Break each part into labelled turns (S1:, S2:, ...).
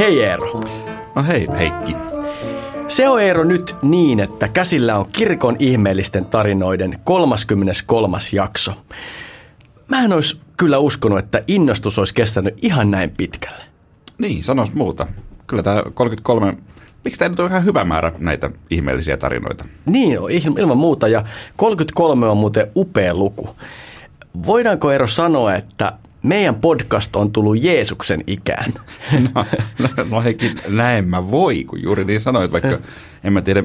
S1: Hei Eero.
S2: No hei Heikki.
S1: Se on Eero nyt niin, että käsillä on kirkon ihmeellisten tarinoiden 33. jakso. Mä en olisi kyllä uskonut, että innostus olisi kestänyt ihan näin pitkälle.
S2: Niin, sanos muuta. Kyllä tämä 33, miksi tämä nyt on ihan hyvä määrä näitä ihmeellisiä tarinoita?
S1: Niin, ilman muuta. Ja 33 on muuten upea luku. Voidaanko Eero sanoa, että meidän podcast on tullut Jeesuksen ikään?
S2: No, no, no Heikki, näin mä voi, kun juuri niin sanoit, vaikka en mä tiedä,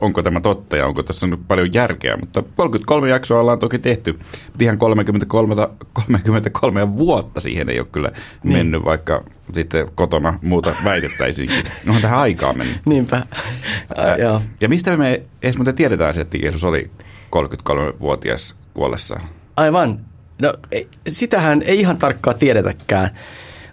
S2: onko tämä totta ja onko tässä nyt paljon järkeä, mutta 33 jaksoa ollaan toki tehty, mutta ihan 33, 33 vuotta siihen ei ole kyllä niin. mennyt, vaikka sitten kotona muuta väitettäisiinkin. Onhan tähän aikaa mennyt.
S1: Niinpä.
S2: Ää, ja, ja mistä me edes muuten tiedetään se, että Jeesus oli 33-vuotias kuollessaan?
S1: Aivan. No sitähän ei ihan tarkkaan tiedetäkään,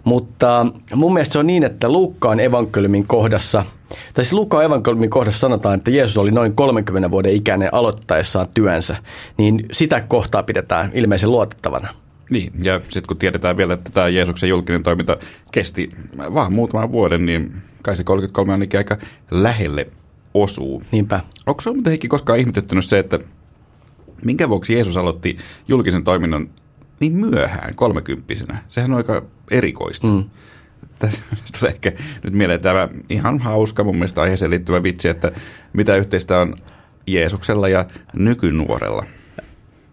S1: mutta mun mielestä se on niin, että Luukkaan evankeliumin kohdassa, tai siis Luukkaan evankeliumin kohdassa sanotaan, että Jeesus oli noin 30 vuoden ikäinen aloittaessaan työnsä, niin sitä kohtaa pidetään ilmeisen luotettavana.
S2: Niin, ja sitten kun tiedetään vielä, että tämä Jeesuksen julkinen toiminta kesti vaan muutaman vuoden, niin kai se 33 on aika lähelle osuu.
S1: Niinpä.
S2: Onko se muuten Heikki koskaan ihmetyttänyt se, että minkä vuoksi Jeesus aloitti julkisen toiminnan niin myöhään, kolmekymppisenä? Sehän on aika erikoista. Mm. Tässä tulee ehkä nyt mieleen tämä ihan hauska mun mielestä aiheeseen liittyvä vitsi, että mitä yhteistä on Jeesuksella ja nykynuorella.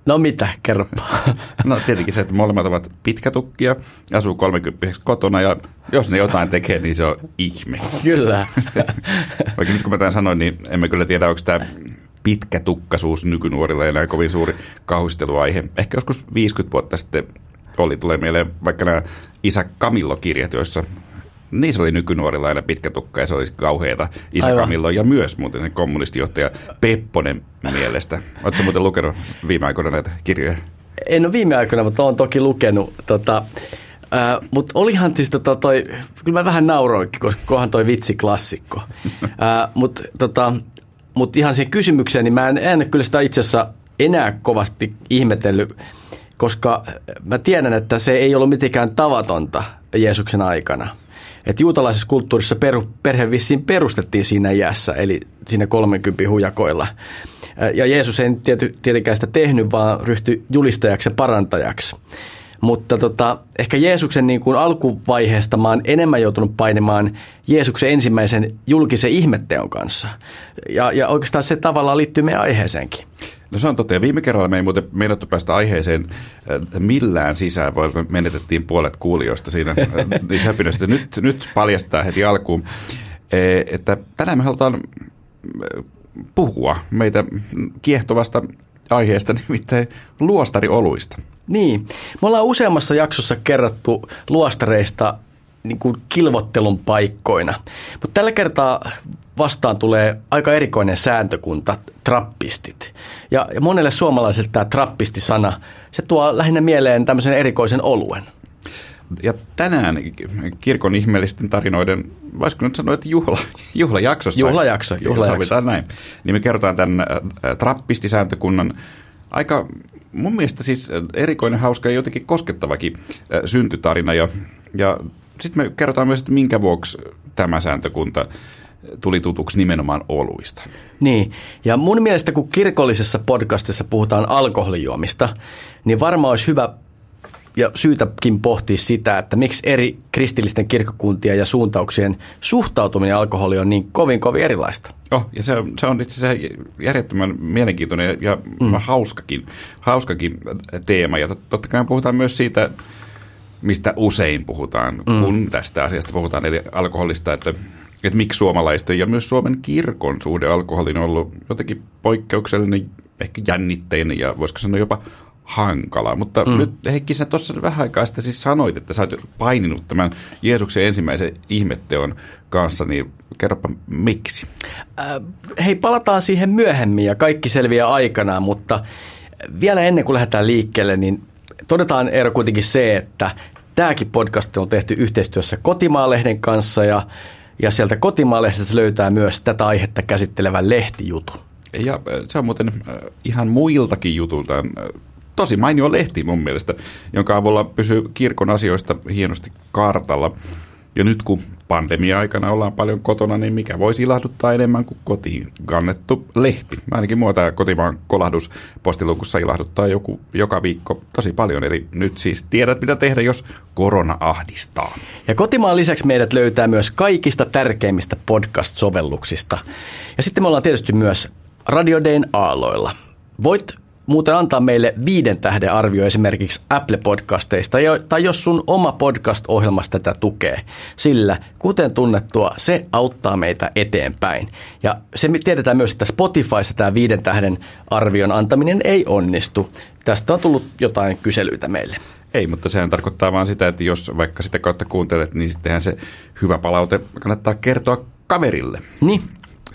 S1: No mitä, kerropa.
S2: No tietenkin se, että molemmat ovat pitkätukkia, asuu 30 kotona ja jos ne jotain tekee, niin se on ihme.
S1: Kyllä.
S2: Vaikka nyt kun mä tämän sanoin, niin emme kyllä tiedä, onko tämä pitkä tukkaisuus nykynuorilla enää kovin suuri kauhisteluaihe. Ehkä joskus 50 vuotta sitten oli, tulee mieleen vaikka nämä Isä Kamillo-kirjat, joissa niissä oli nykynuorilla aina pitkä tukka ja se olisi kauheata Isä Aivan. Kamillo ja myös muuten sen kommunistijohtaja Pepponen mielestä. Oletko muuten lukenut viime aikoina näitä kirjoja?
S1: En ole viime aikoina, mutta olen toki lukenut. Tota, äh, mutta olihan siis tota toi, kyllä mä vähän nauroinkin, koska kohan toi vitsi klassikko. äh, mutta tota, mutta ihan siihen kysymykseen, niin mä en, en kyllä sitä itse asiassa enää kovasti ihmetellyt, koska mä tiedän, että se ei ollut mitenkään tavatonta Jeesuksen aikana. Että juutalaisessa kulttuurissa per, perhe vissiin perustettiin siinä iässä, eli siinä 30 hujakoilla. Ja Jeesus ei tietenkään sitä tehnyt, vaan ryhtyi julistajaksi ja parantajaksi. Mutta tota, ehkä Jeesuksen niin kuin alkuvaiheesta mä oon enemmän joutunut painimaan Jeesuksen ensimmäisen julkisen ihmetteon kanssa. Ja, ja oikeastaan se tavallaan liittyy meidän aiheeseenkin.
S2: No se on totta. Ja viime kerralla me ei muuten meinattu päästä aiheeseen äh, millään sisään, vaan me menetettiin puolet kuulijoista siinä äh, niin höpinöistä. Nyt, nyt paljastaa heti alkuun, e, että tänään me halutaan äh, puhua meitä kiehtovasta aiheesta, nimittäin luostarioluista.
S1: Niin. Me ollaan useammassa jaksossa kerrattu luostareista niin kuin kilvottelun paikkoina. Mutta tällä kertaa vastaan tulee aika erikoinen sääntökunta, trappistit. Ja monelle suomalaiselle tämä trappisti-sana, se tuo lähinnä mieleen tämmöisen erikoisen oluen.
S2: Ja tänään kirkon ihmeellisten tarinoiden, voisiko nyt sanoa, että juhla, juhlajaksossa.
S1: Juhlajakso, juhlajakso.
S2: näin. Niin me kerrotaan tämän äh, trappistisääntökunnan aika mun mielestä siis erikoinen, hauska ja jotenkin koskettavakin äh, syntytarina. Ja, ja sitten me kerrotaan myös, että minkä vuoksi tämä sääntökunta tuli tutuksi nimenomaan oluista.
S1: Niin, ja mun mielestä kun kirkollisessa podcastissa puhutaan alkoholijuomista, niin varmaan olisi hyvä ja syytäkin pohtia sitä, että miksi eri kristillisten kirkkokuntien ja suuntauksien suhtautuminen alkoholiin on niin kovin kovin erilaista.
S2: Oh, ja se on, se on itse asiassa järjettömän mielenkiintoinen ja mm. hauskakin, hauskakin teema. Ja totta kai puhutaan myös siitä, mistä usein puhutaan, mm. kun tästä asiasta puhutaan, eli alkoholista, että, että miksi suomalaisten ja myös Suomen kirkon suhde alkoholin on ollut jotenkin poikkeuksellinen, ehkä jännitteinen ja voisiko sanoa jopa hankala. Mutta mm. nyt Heikki, sä tuossa vähän aikaa sitten siis sanoit, että sä oot paininut tämän Jeesuksen ensimmäisen ihmetteon kanssa, niin kerropa miksi?
S1: Äh, hei, palataan siihen myöhemmin ja kaikki selviää aikanaan, mutta vielä ennen kuin lähdetään liikkeelle, niin todetaan Eero kuitenkin se, että tämäkin podcast on tehty yhteistyössä Kotimaalehden kanssa ja, ja sieltä Kotimaalehdestä löytää myös tätä aihetta käsittelevän lehtijutun.
S2: Ja äh, se on muuten äh, ihan muiltakin jutulta tosi mainio lehti mun mielestä, jonka avulla pysyy kirkon asioista hienosti kartalla. Ja nyt kun pandemia-aikana ollaan paljon kotona, niin mikä voisi ilahduttaa enemmän kuin kotiin kannettu lehti. Ainakin mua tämä kotimaan kolahdus postilukussa ilahduttaa joku, joka viikko tosi paljon. Eli nyt siis tiedät, mitä tehdä, jos korona ahdistaa.
S1: Ja kotimaan lisäksi meidät löytää myös kaikista tärkeimmistä podcast-sovelluksista. Ja sitten me ollaan tietysti myös Radio Dayn aalloilla. Voit muuten antaa meille viiden tähden arvio esimerkiksi Apple-podcasteista, tai jos sun oma podcast-ohjelmas tätä tukee. Sillä, kuten tunnettua, se auttaa meitä eteenpäin. Ja se tiedetään myös, että Spotifyssa tämä viiden tähden arvion antaminen ei onnistu. Tästä on tullut jotain kyselyitä meille.
S2: Ei, mutta sehän tarkoittaa vaan sitä, että jos vaikka sitä kautta kuuntelet, niin sittenhän se hyvä palaute kannattaa kertoa kaverille.
S1: Niin,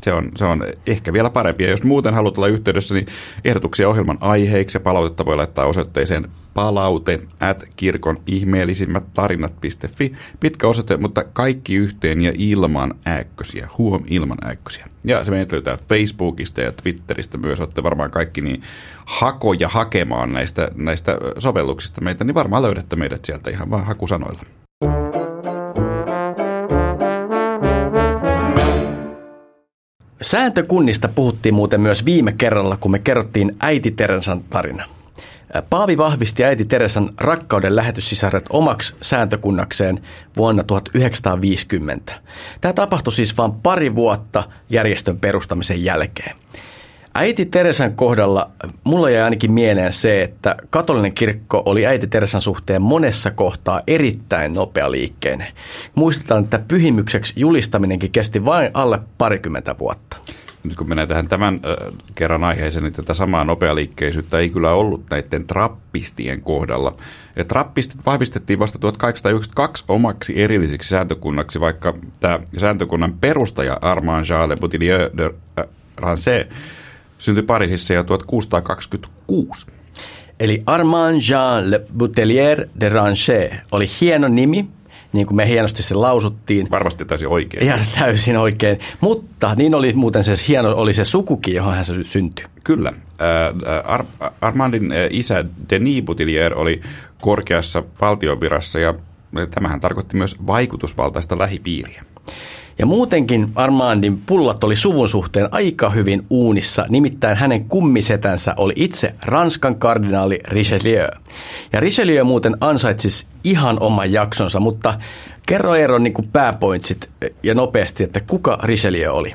S2: se on, se on ehkä vielä parempi. Ja jos muuten haluat olla yhteydessä, niin ehdotuksia ohjelman aiheiksi ja palautetta voi laittaa osoitteeseen palaute at kirkon ihmeellisimmät tarinat.fi. Pitkä osoite, mutta kaikki yhteen ja ilman äkkösiä. Huom, ilman äkkösiä. Ja se meidät löytää Facebookista ja Twitteristä myös. Olette varmaan kaikki niin hakoja hakemaan näistä, näistä sovelluksista meitä, niin varmaan löydätte meidät sieltä ihan vaan hakusanoilla.
S1: Sääntökunnista puhuttiin muuten myös viime kerralla, kun me kerrottiin äiti Teresan tarina. Paavi vahvisti äiti Teresan rakkauden lähetyssisaret omaksi sääntökunnakseen vuonna 1950. Tämä tapahtui siis vain pari vuotta järjestön perustamisen jälkeen. Äiti Teresan kohdalla mulla jäi ainakin mieleen se, että katolinen kirkko oli äiti Teresan suhteen monessa kohtaa erittäin nopea liikkeinen. Muistetaan, että pyhimykseksi julistaminenkin kesti vain alle parikymmentä vuotta.
S2: Nyt kun mennään tähän tämän äh, kerran aiheeseen, niin tätä samaa nopealiikkeisyyttä ei kyllä ollut näiden trappistien kohdalla. Ja trappistit vahvistettiin vasta 1892 omaksi erilliseksi sääntökunnaksi, vaikka tämä sääntökunnan perustaja Armand Charles Boutillier de Rancé syntyi Pariisissa jo 1626.
S1: Eli Armand Jean Le Boutelier de Ranchet oli hieno nimi, niin kuin me hienosti se lausuttiin.
S2: Varmasti täysin oikein.
S1: Ja täysin oikein. Mutta niin oli muuten se hieno oli se sukukin, johon hän syntyi.
S2: Kyllä. Ar- Armandin isä Denis Boutelier oli korkeassa valtiovirassa ja tämähän tarkoitti myös vaikutusvaltaista lähipiiriä.
S1: Ja muutenkin Armandin pullat oli suvun suhteen aika hyvin uunissa, nimittäin hänen kummisetänsä oli itse Ranskan kardinaali Richelieu. Ja Richelieu muuten ansaitsisi ihan oman jaksonsa, mutta kerro Eero niin pääpointsit ja nopeasti, että kuka Richelieu oli?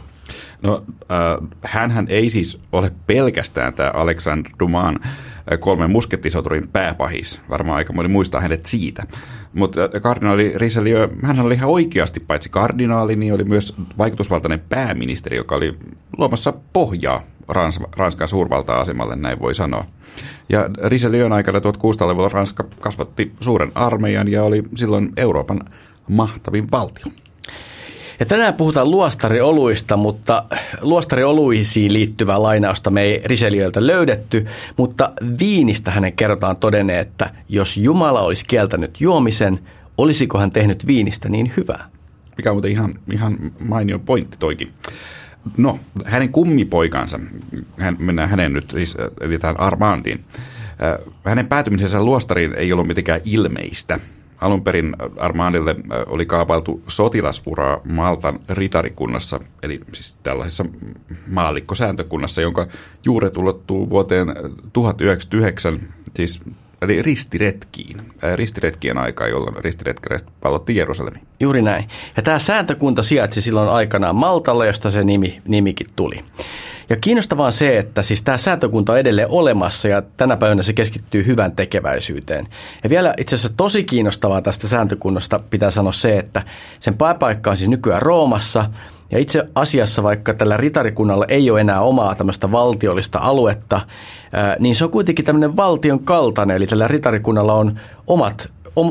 S2: No, äh, hänhän ei siis ole pelkästään tämä Alexandre Dumas äh, kolmen muskettisoturin pääpahis. Varmaan aika moni muistaa hänet siitä. Mutta äh, kardinaali Richelieu, hän oli ihan oikeasti paitsi kardinaali, niin oli myös vaikutusvaltainen pääministeri, joka oli luomassa pohjaa Rans, Ranskan suurvalta-asemalle, näin voi sanoa. Ja Richelieun aikana 1600-luvulla Ranska kasvatti suuren armeijan ja oli silloin Euroopan mahtavin valtio.
S1: Ja tänään puhutaan luostarioluista, mutta luostarioluisiin liittyvää lainausta me ei Riseliöltä löydetty, mutta viinistä hänen kerrotaan todenneen, että jos Jumala olisi kieltänyt juomisen, olisiko hän tehnyt viinistä niin hyvää?
S2: Mikä on muuten ihan, ihan mainio pointti toikin. No, hänen kummipoikansa, hän, mennään hänen nyt, siis, eli tähän Armandiin. Äh, hänen päätymisensä luostariin ei ollut mitenkään ilmeistä – Alun perin Armandille oli kaavailtu sotilasuraa Maltan ritarikunnassa, eli siis tällaisessa maallikkosääntökunnassa, jonka juuret ulottuu vuoteen 1099, siis eli ristiretkiin, ristiretkien aikaa, jolloin ristiretkereistä pallotti Jerusalemi.
S1: Juuri näin. Ja tämä sääntökunta sijaitsi silloin aikanaan Maltalla, josta se nimi, nimikin tuli. Ja kiinnostavaa on se, että siis tämä säätökunta on edelleen olemassa ja tänä päivänä se keskittyy hyvän tekeväisyyteen. Ja vielä itse asiassa tosi kiinnostavaa tästä sääntökunnasta pitää sanoa se, että sen pääpaikka on siis nykyään Roomassa ja itse asiassa, vaikka tällä ritarikunnalla ei ole enää omaa tämmöistä valtiollista aluetta, niin se on kuitenkin tämmöinen valtion kaltainen. Eli tällä ritarikunnalla on omat,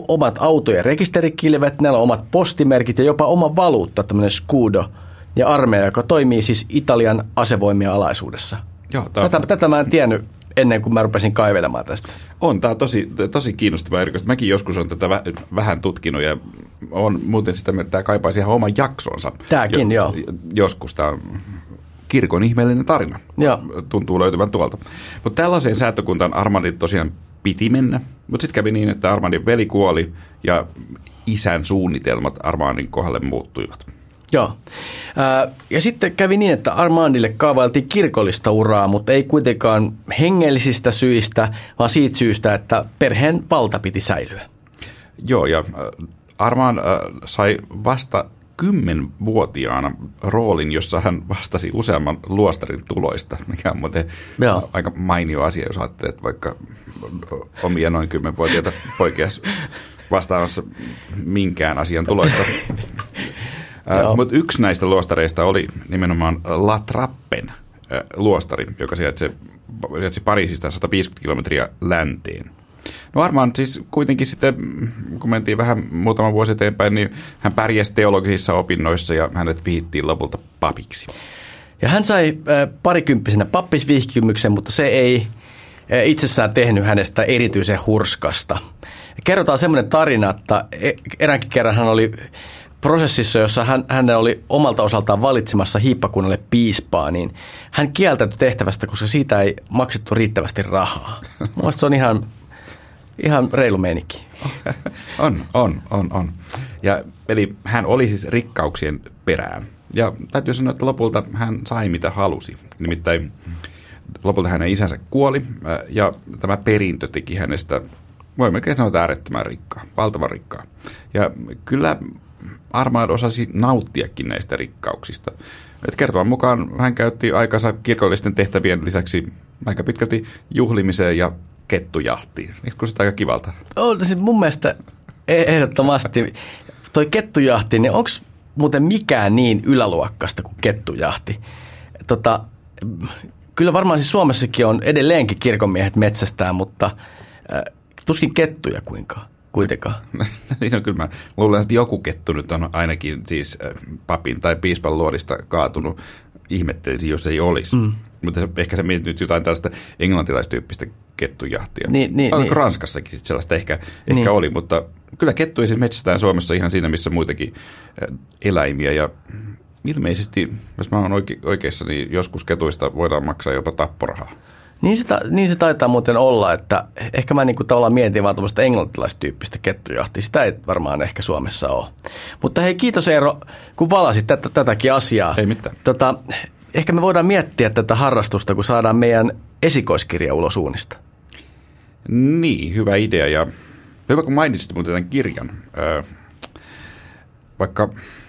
S1: omat autojen rekisterikilvet, näillä on omat postimerkit ja jopa oma valuutta, tämmöinen scudo – ja armeija, joka toimii siis Italian asevoimien alaisuudessa. Joo, tätä, on... tätä mä en tiennyt ennen kuin mä rupesin kaivelemaan tästä.
S2: On, tämä on tosi, tosi kiinnostava erikoista. Mäkin joskus olen tätä vähän tutkinut ja on muuten sitä, että tämä kaipaisi ihan oman jaksonsa.
S1: Tämäkin, jo, joo.
S2: Joskus tämä on kirkon ihmeellinen tarina. Joo. Tuntuu löytyvän tuolta. Mutta tällaiseen säätökuntaan Armandin tosiaan piti mennä, mutta sitten kävi niin, että Armandin veli kuoli ja isän suunnitelmat Armandin kohdalle muuttuivat.
S1: Joo. Ja sitten kävi niin, että Armandille kaavailtiin kirkollista uraa, mutta ei kuitenkaan hengellisistä syistä, vaan siitä syystä, että perheen valta piti säilyä.
S2: Joo, ja Armand sai vasta kymmenvuotiaana roolin, jossa hän vastasi useamman luostarin tuloista, mikä on muuten Joo. aika mainio asia, jos ajattelee, että vaikka omia noin kymmenvuotiaita poikia vastaamassa minkään asian tuloista. Mutta yksi näistä luostareista oli nimenomaan La Trappen luostari, joka sijaitsi, sijaitsi Pariisista 150 kilometriä länteen. No varmaan siis kuitenkin sitten, kun mentiin vähän muutama vuosi eteenpäin, niin hän pärjäsi teologisissa opinnoissa ja hänet vihittiin lopulta papiksi.
S1: Ja hän sai parikymppisenä pappisvihkimyksen, mutta se ei itsessään tehnyt hänestä erityisen hurskasta. Kerrotaan semmoinen tarina, että e, eräänkin kerran hän oli prosessissa, jossa hän, hän oli omalta osaltaan valitsemassa hiippakunnalle piispaa, niin hän kieltäytyi tehtävästä, koska siitä ei maksettu riittävästi rahaa. Mielestäni se on ihan, ihan reilu meininki.
S2: On, on, on, on. Ja, eli hän oli siis rikkauksien perään. Ja täytyy sanoa, että lopulta hän sai mitä halusi. Nimittäin lopulta hänen isänsä kuoli ja tämä perintö teki hänestä, voi melkein sanoa, äärettömän rikkaa, valtavan rikkaa. Ja kyllä Armand osasi nauttiakin näistä rikkauksista. Et kertovan mukaan hän käytti aikansa kirkollisten tehtävien lisäksi aika pitkälti juhlimiseen ja kettujahtiin. Eikö se aika kivalta?
S1: On, siis mun mielestä e- ehdottomasti. Toi kettujahti, niin onko muuten mikään niin yläluokkasta kuin kettujahti? Tota, kyllä varmaan siis Suomessakin on edelleenkin kirkonmiehet metsästää, mutta äh, tuskin kettuja kuinka kuitenkaan.
S2: niin no, kyllä mä luulen, että joku kettu nyt on ainakin siis äh, papin tai piispan luodista kaatunut. Ihmettelisin, jos ei olisi. Mm. Mutta ehkä se mietit nyt jotain tällaista englantilaistyyppistä kettujahtia. Niin, niin, niin. Ranskassakin sellaista ehkä, ehkä niin. oli, mutta kyllä kettuja siis metsästään Suomessa ihan siinä, missä muitakin äh, eläimiä. Ja ilmeisesti, jos mä oon oike- oikeassa, niin joskus ketuista voidaan maksaa jopa tapporahaa.
S1: Niin se, niin se taitaa muuten olla, että ehkä mä niin kuin tavallaan mietin vaan tuommoista englantilaistyyppistä kettujahtia. Sitä ei varmaan ehkä Suomessa ole. Mutta hei, kiitos Eero, kun valasit tätä, tätäkin asiaa.
S2: Ei mitään.
S1: Tota, ehkä me voidaan miettiä tätä harrastusta, kun saadaan meidän esikoiskirja ulos uunista.
S2: Niin, hyvä idea ja hyvä kun mainitsit muuten tämän kirjan. Öö, vaikka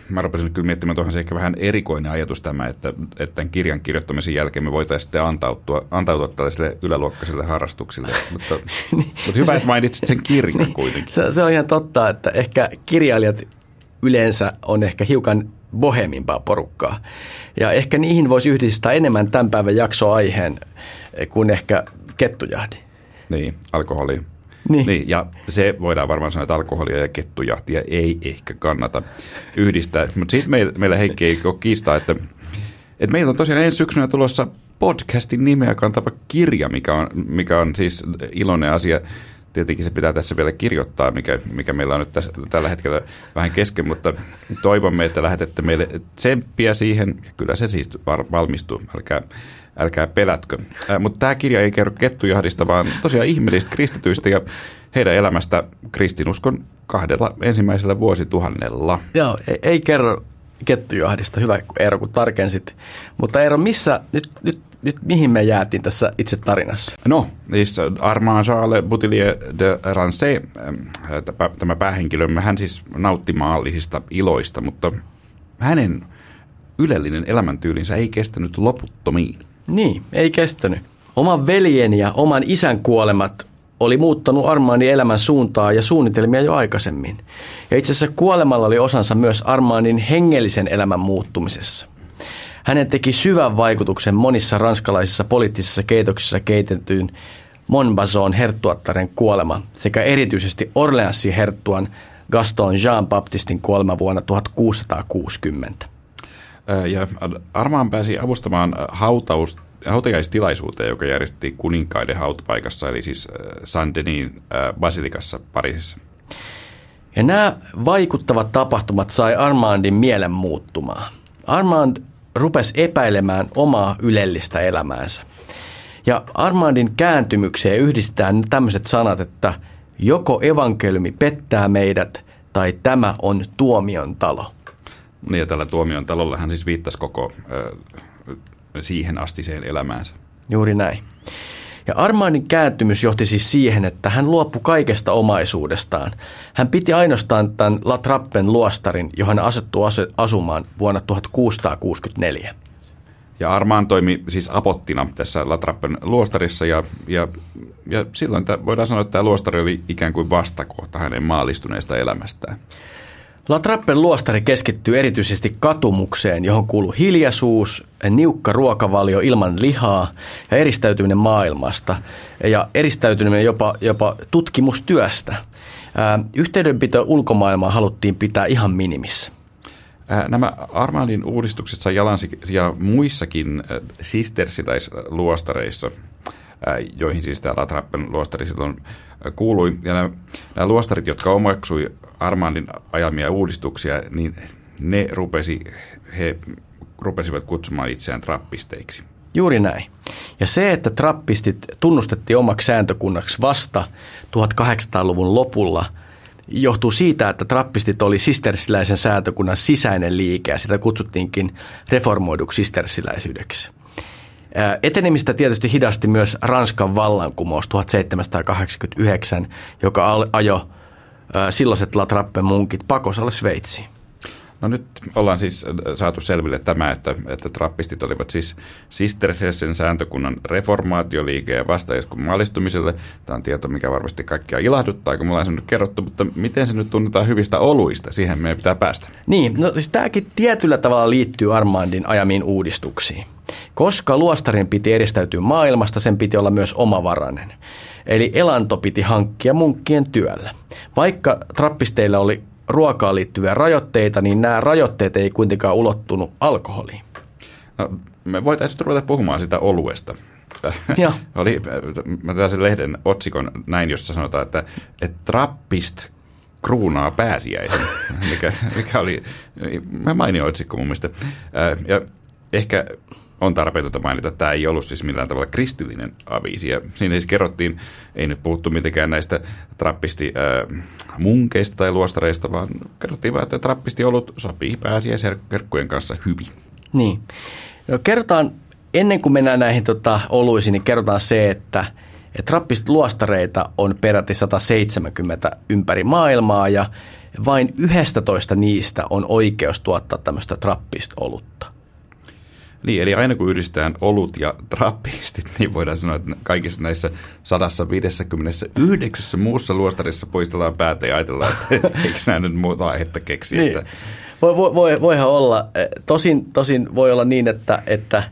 S2: mä rupesin kyllä miettimään, että se ehkä vähän erikoinen ajatus tämä, että, että tämän kirjan kirjoittamisen jälkeen me voitaisiin sitten antautua, antautua tällaisille yläluokkaisille harrastuksille. mutta, niin, mutta hyvä, se, että mainitsit sen kirjan niin, kuitenkin.
S1: Se, se on ihan totta, että ehkä kirjailijat yleensä on ehkä hiukan bohemimpaa porukkaa. Ja ehkä niihin voisi yhdistää enemmän tämän päivän jaksoaiheen kuin ehkä kettujahdi.
S2: Niin, alkoholi niin. niin. Ja se voidaan varmaan sanoa, että alkoholia ja kettujahtia ei ehkä kannata yhdistää. Mutta sitten meillä, meillä Heikki ei ole kiistaa, että, että meillä on tosiaan ensi syksynä tulossa podcastin nimeä kantava kirja, mikä on, mikä on siis iloinen asia. Tietenkin se pitää tässä vielä kirjoittaa, mikä, mikä meillä on nyt tässä, tällä hetkellä vähän kesken, mutta toivomme, että lähetätte meille tsemppiä siihen, ja kyllä se siis valmistuu. Älkää, älkää pelätkö. Äh, mutta tämä kirja ei kerro kettujahdista, vaan tosiaan ihmeellisistä kristityistä ja heidän elämästä kristinuskon kahdella ensimmäisellä vuosituhannella.
S1: Joo, ei, ei kerro kettujahdista. Hyvä Eero, kun tarkensit. Mutta Eero, missä nyt, nyt, nyt mihin me jäätiin tässä itse tarinassa?
S2: No, siis Armand Charles Boutillier de Rancé, tämä päähenkilömme, hän siis nautti maallisista iloista, mutta hänen ylellinen elämäntyylinsä ei kestänyt loputtomiin.
S1: Niin, ei kestänyt. Oman veljen ja oman isän kuolemat oli muuttanut Armaanin elämän suuntaa ja suunnitelmia jo aikaisemmin. Ja itse asiassa kuolemalla oli osansa myös Armaanin hengellisen elämän muuttumisessa. Hänen teki syvän vaikutuksen monissa ranskalaisissa poliittisissa keitoksissa keitettyyn Monbazon herttuattaren kuolema sekä erityisesti Orleansin herttuan Gaston Jean-Baptistin kuolema vuonna 1660.
S2: Ja Armaan pääsi avustamaan hautaus, hautajaistilaisuuteen, joka järjestettiin kuninkaiden hautapaikassa, eli siis Saint-Denis basilikassa Pariisissa.
S1: Ja nämä vaikuttavat tapahtumat sai Armandin mielen muuttumaan. Armand rupesi epäilemään omaa ylellistä elämäänsä. Ja Armandin kääntymykseen yhdistetään tämmöiset sanat, että joko evankeliumi pettää meidät tai tämä on tuomion talo.
S2: Niin ja tällä tuomion talolla hän siis viittasi koko ö, siihen astiseen elämäänsä.
S1: Juuri näin. Ja Armandin kääntymys johti siis siihen, että hän luopui kaikesta omaisuudestaan. Hän piti ainoastaan tämän La Trappen luostarin, johon hän asettui asumaan vuonna 1664.
S2: Ja Armaan toimi siis apottina tässä Latrappen luostarissa ja, ja, ja silloin tämä, voidaan sanoa, että tämä luostari oli ikään kuin vastakohta hänen maallistuneesta elämästään.
S1: Latrappen luostari keskittyy erityisesti katumukseen, johon kuuluu hiljaisuus, niukka ruokavalio ilman lihaa ja eristäytyminen maailmasta ja eristäytyminen jopa, jopa tutkimustyöstä. Ää, yhteydenpito ulkomaailmaan haluttiin pitää ihan minimissä.
S2: Nämä Armandin uudistukset sai jalansi ja muissakin sistersiläisluostareissa, joihin siis tämä Latrappen luostari silloin kuului. Ja nämä, nämä luostarit, jotka omaksui Armandin ajamia uudistuksia, niin ne rupesi, he rupesivat kutsumaan itseään trappisteiksi.
S1: Juuri näin. Ja se, että trappistit tunnustettiin omaksi sääntökunnaksi vasta 1800-luvun lopulla – johtuu siitä, että trappistit oli sistersiläisen sääntökunnan sisäinen liike ja sitä kutsuttiinkin reformoiduksi sistersiläisyydeksi. Etenemistä tietysti hidasti myös Ranskan vallankumous 1789, joka ajoi silloiset La Trappen munkit pakosalle Sveitsiin.
S2: No nyt ollaan siis saatu selville tämä, että, että trappistit olivat siis Sistersessen sääntökunnan reformaatioliike ja vastaiskun maalistumiselle. Tämä on tieto, mikä varmasti kaikkia ilahduttaa, kun me ollaan sen nyt kerrottu, mutta miten se nyt tunnetaan hyvistä oluista? Siihen meidän pitää päästä.
S1: Niin, no siis tämäkin tietyllä tavalla liittyy Armandin ajamiin uudistuksiin. Koska luostarin piti eristäytyä maailmasta, sen piti olla myös omavarainen. Eli elanto piti hankkia munkkien työllä. Vaikka trappisteilla oli ruokaan liittyviä rajoitteita, niin nämä rajoitteet ei kuitenkaan ulottunut alkoholiin.
S2: No, me voitaisiin ruveta puhumaan sitä oluesta. Joo. Oli, mä tällaisen lehden otsikon näin, jossa sanotaan, että, että trappist kruunaa pääsiäisen, mikä, mikä oli mä mainio otsikko mun mielestä. Ja ehkä on tarpeetonta mainita, että tämä ei ollut siis millään tavalla kristillinen aviisi. Ja siinä siis kerrottiin, ei nyt puhuttu mitenkään näistä trappisti äh, munkeista tai luostareista, vaan kerrottiin vain, että trappisti ollut sopii pääsiäisherkkujen kanssa hyvin.
S1: Niin. No, kerrotaan, ennen kuin mennään näihin tota, oluisiin, niin kerrotaan se, että et trappist luostareita on peräti 170 ympäri maailmaa ja vain 11 niistä on oikeus tuottaa tämmöistä trappist-olutta.
S2: Niin, eli aina kun yhdistetään olut ja trappistit, niin voidaan sanoa, että kaikissa näissä 159 muussa luostarissa poistellaan päätä ja ajatellaan, että eikö nämä nyt muuta aihetta keksiä. Niin. Että...
S1: Voi, voi, voi, voihan olla. Tosin, tosin voi olla niin, että, että